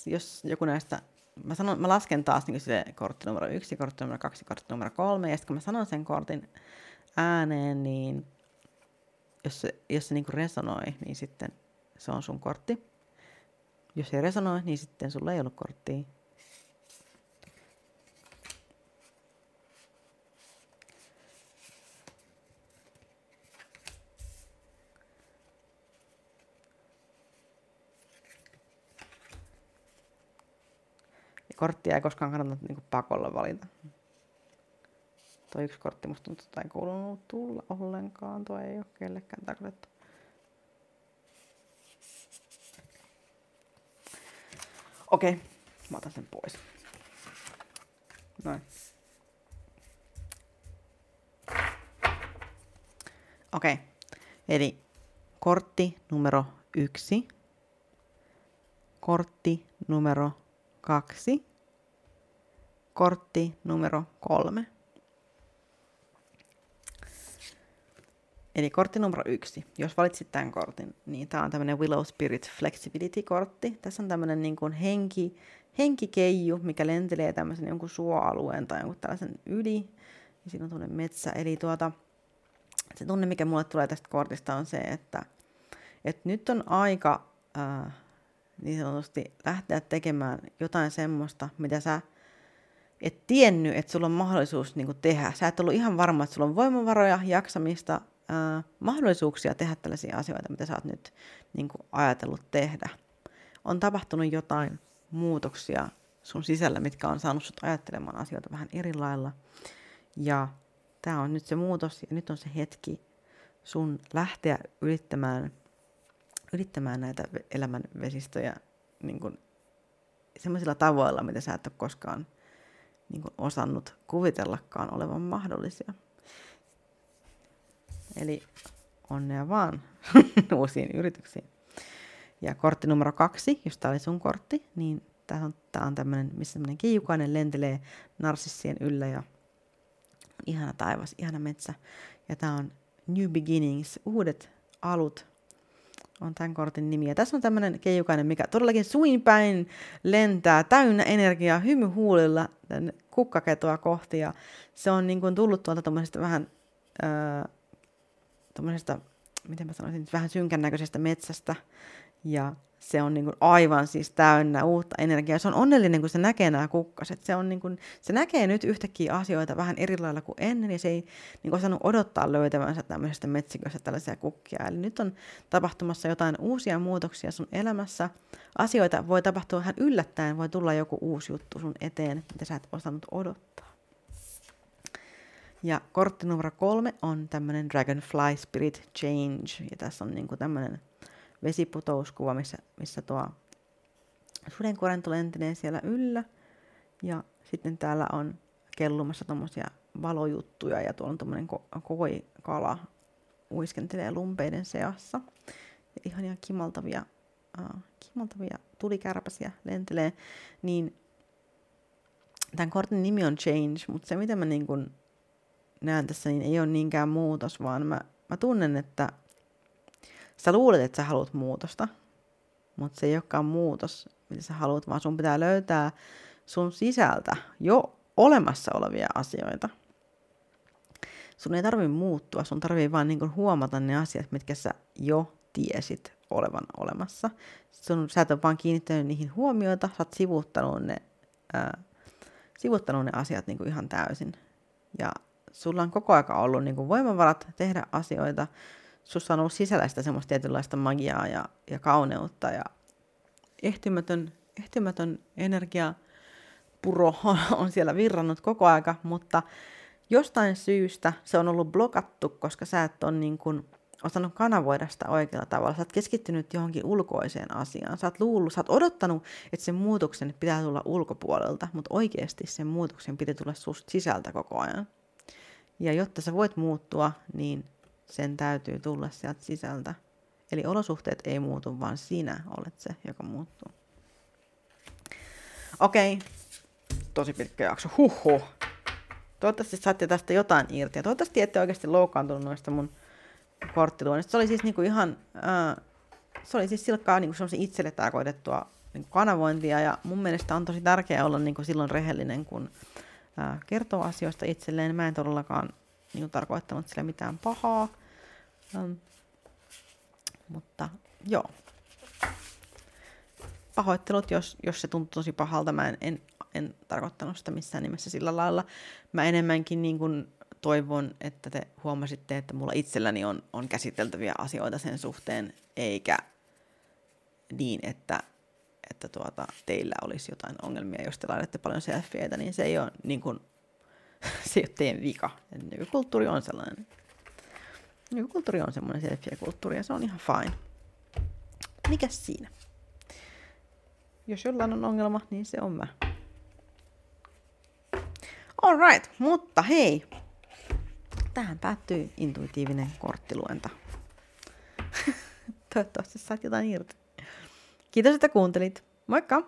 jos joku näistä, mä, sanon, mä lasken taas niin se kortti numero yksi, kortti numero kaksi, kortti numero kolme ja sitten kun mä sanon sen kortin ääneen, niin jos se, jos se niin resonoi, niin sitten se on sun kortti. Jos ei resonoi, niin sitten sulla ei ollut korttia. korttia ei koskaan kannata niin pakolla valita. Tuo yksi kortti musta tuntuu, että ei kuulunut tulla ollenkaan. Tuo ei ole kellekään tarkoitettu. Okei, okay. mä otan sen pois. Noin. Okei. Okay. Eli kortti numero yksi. Kortti numero kaksi. Kortti numero kolme. Eli kortti numero yksi. Jos valitsit tämän kortin, niin tämä on tämmöinen Willow Spirit Flexibility-kortti. Tässä on tämmöinen niin kuin henki, henkikeiju, mikä lentelee tämmöisen jonkun suoalueen tai jonkun tällaisen yli. Ja siinä on tämmöinen metsä. Eli tuota, se tunne, mikä mulle tulee tästä kortista, on se, että, että nyt on aika ää, niin sanotusti lähteä tekemään jotain semmoista, mitä sä et tiennyt, että sulla on mahdollisuus niin tehdä. Sä et ollut ihan varma, että sulla on voimavaroja, jaksamista, mahdollisuuksia tehdä tällaisia asioita, mitä sä oot nyt niin kuin ajatellut tehdä. On tapahtunut jotain muutoksia sun sisällä, mitkä on saanut sut ajattelemaan asioita vähän eri lailla. Ja tämä on nyt se muutos ja nyt on se hetki sun lähteä ylittämään, ylittämään näitä elämän vesistöjä niin kuin sellaisilla tavoilla, mitä sä et ole koskaan niin kuin osannut kuvitellakaan olevan mahdollisia. Eli onnea vaan uusiin yrityksiin. Ja kortti numero kaksi, jos tämä oli sun kortti, niin tämä on, tää on tämmöinen, missä tämmöinen kiijukainen lentelee narsissien yllä ja ihana taivas, ihana metsä. Ja tämä on New Beginnings, uudet alut on tämän kortin nimi. Ja tässä on tämmöinen keijukainen, mikä todellakin suin päin lentää täynnä energiaa hymy huulilla kukkaketoa kohti. Ja se on niin kuin tullut tuolta vähän öö, tuommoisesta, miten mä sanoisin, vähän synkän näköisestä metsästä. Ja se on niin kuin aivan siis täynnä uutta energiaa. Se on onnellinen, kun se näkee nämä kukkaset. Se, on niin kuin, se näkee nyt yhtäkkiä asioita vähän eri lailla kuin ennen, ja se ei niin kuin osannut odottaa löytävänsä tämmöisestä metsiköstä tällaisia kukkia. Eli nyt on tapahtumassa jotain uusia muutoksia sun elämässä. Asioita voi tapahtua vähän yllättäen, voi tulla joku uusi juttu sun eteen, mitä sä et osannut odottaa. Ja kortti numero kolme on tämmöinen Dragonfly Spirit Change. Ja tässä on niinku tämmöinen vesiputouskuva, missä, missä tuo sudenkorento lentelee siellä yllä. Ja sitten täällä on kellumassa tommosia valojuttuja ja tuolla on tommonen ko- koi-kala uiskentelee lumpeiden seassa. Ja ihania kimaltavia, uh, kimaltavia tulikärpäsiä lentelee. Niin tämän kortin nimi on Change, mutta se mitä mä niin kun näen tässä, niin ei ole niinkään muutos, vaan mä, mä tunnen, että sä luulet, että sä haluat muutosta, mutta se ei olekaan muutos, mitä sä haluat, vaan sun pitää löytää sun sisältä jo olemassa olevia asioita. Sun ei tarvi muuttua, sun tarvii vaan niin huomata ne asiat, mitkä sä jo tiesit olevan olemassa. Sun, sä et ole vaan kiinnittänyt niihin huomioita, sä oot sivuttanut ne, ää, sivuttanut ne asiat niin ihan täysin. Ja sulla on koko aika ollut niin kuin voimavarat tehdä asioita, sussa on ollut sisällä sitä semmoista tietynlaista magiaa ja, ja kauneutta ja ehtymätön, ehtymätön energia puro on siellä virrannut koko aika, mutta jostain syystä se on ollut blokattu, koska sä et ole niin kuin osannut kanavoida sitä oikealla tavalla. Sä oot keskittynyt johonkin ulkoiseen asiaan. Sä oot luullut, sä oot odottanut, että sen muutoksen pitää tulla ulkopuolelta, mutta oikeasti sen muutoksen pitää tulla susta sisältä koko ajan. Ja jotta sä voit muuttua, niin sen täytyy tulla sieltä sisältä. Eli olosuhteet ei muutu, vaan sinä olet se, joka muuttuu. Okei, tosi pitkä jakso. Huhhuh. Toivottavasti saatte tästä jotain irti. Ja toivottavasti ette oikeasti loukkaantunut noista mun korttiluonnista. Se oli siis niinku ihan, äh, se oli siis silkkaa niinku itselle tarkoitettua niinku kanavointia. Ja mun mielestä on tosi tärkeää olla niinku silloin rehellinen, kun kertoo asioista itselleen. Mä en todellakaan niin tarkoittanut sille mitään pahaa. Ähm, mutta joo. Pahoittelut, jos, jos se tuntuu tosi pahalta. Mä en, en, en tarkoittanut sitä missään nimessä sillä lailla. Mä enemmänkin niin kuin toivon, että te huomasitte, että mulla itselläni on, on käsiteltäviä asioita sen suhteen, eikä niin, että että tuota, teillä olisi jotain ongelmia, jos te laitatte paljon selfieitä, niin se ei ole, niin kuin, se ei ole teidän vika. Nykykulttuuri on sellainen. Nykykulttuuri on semmoinen selfie-kulttuuri ja se on ihan fine. Mikäs siinä? Jos jollain on ongelma, niin se on mä. Alright, mutta hei, tähän päättyy intuitiivinen korttiluenta. Toivottavasti saat jotain irti. Kiitos, että kuuntelit. Moikka!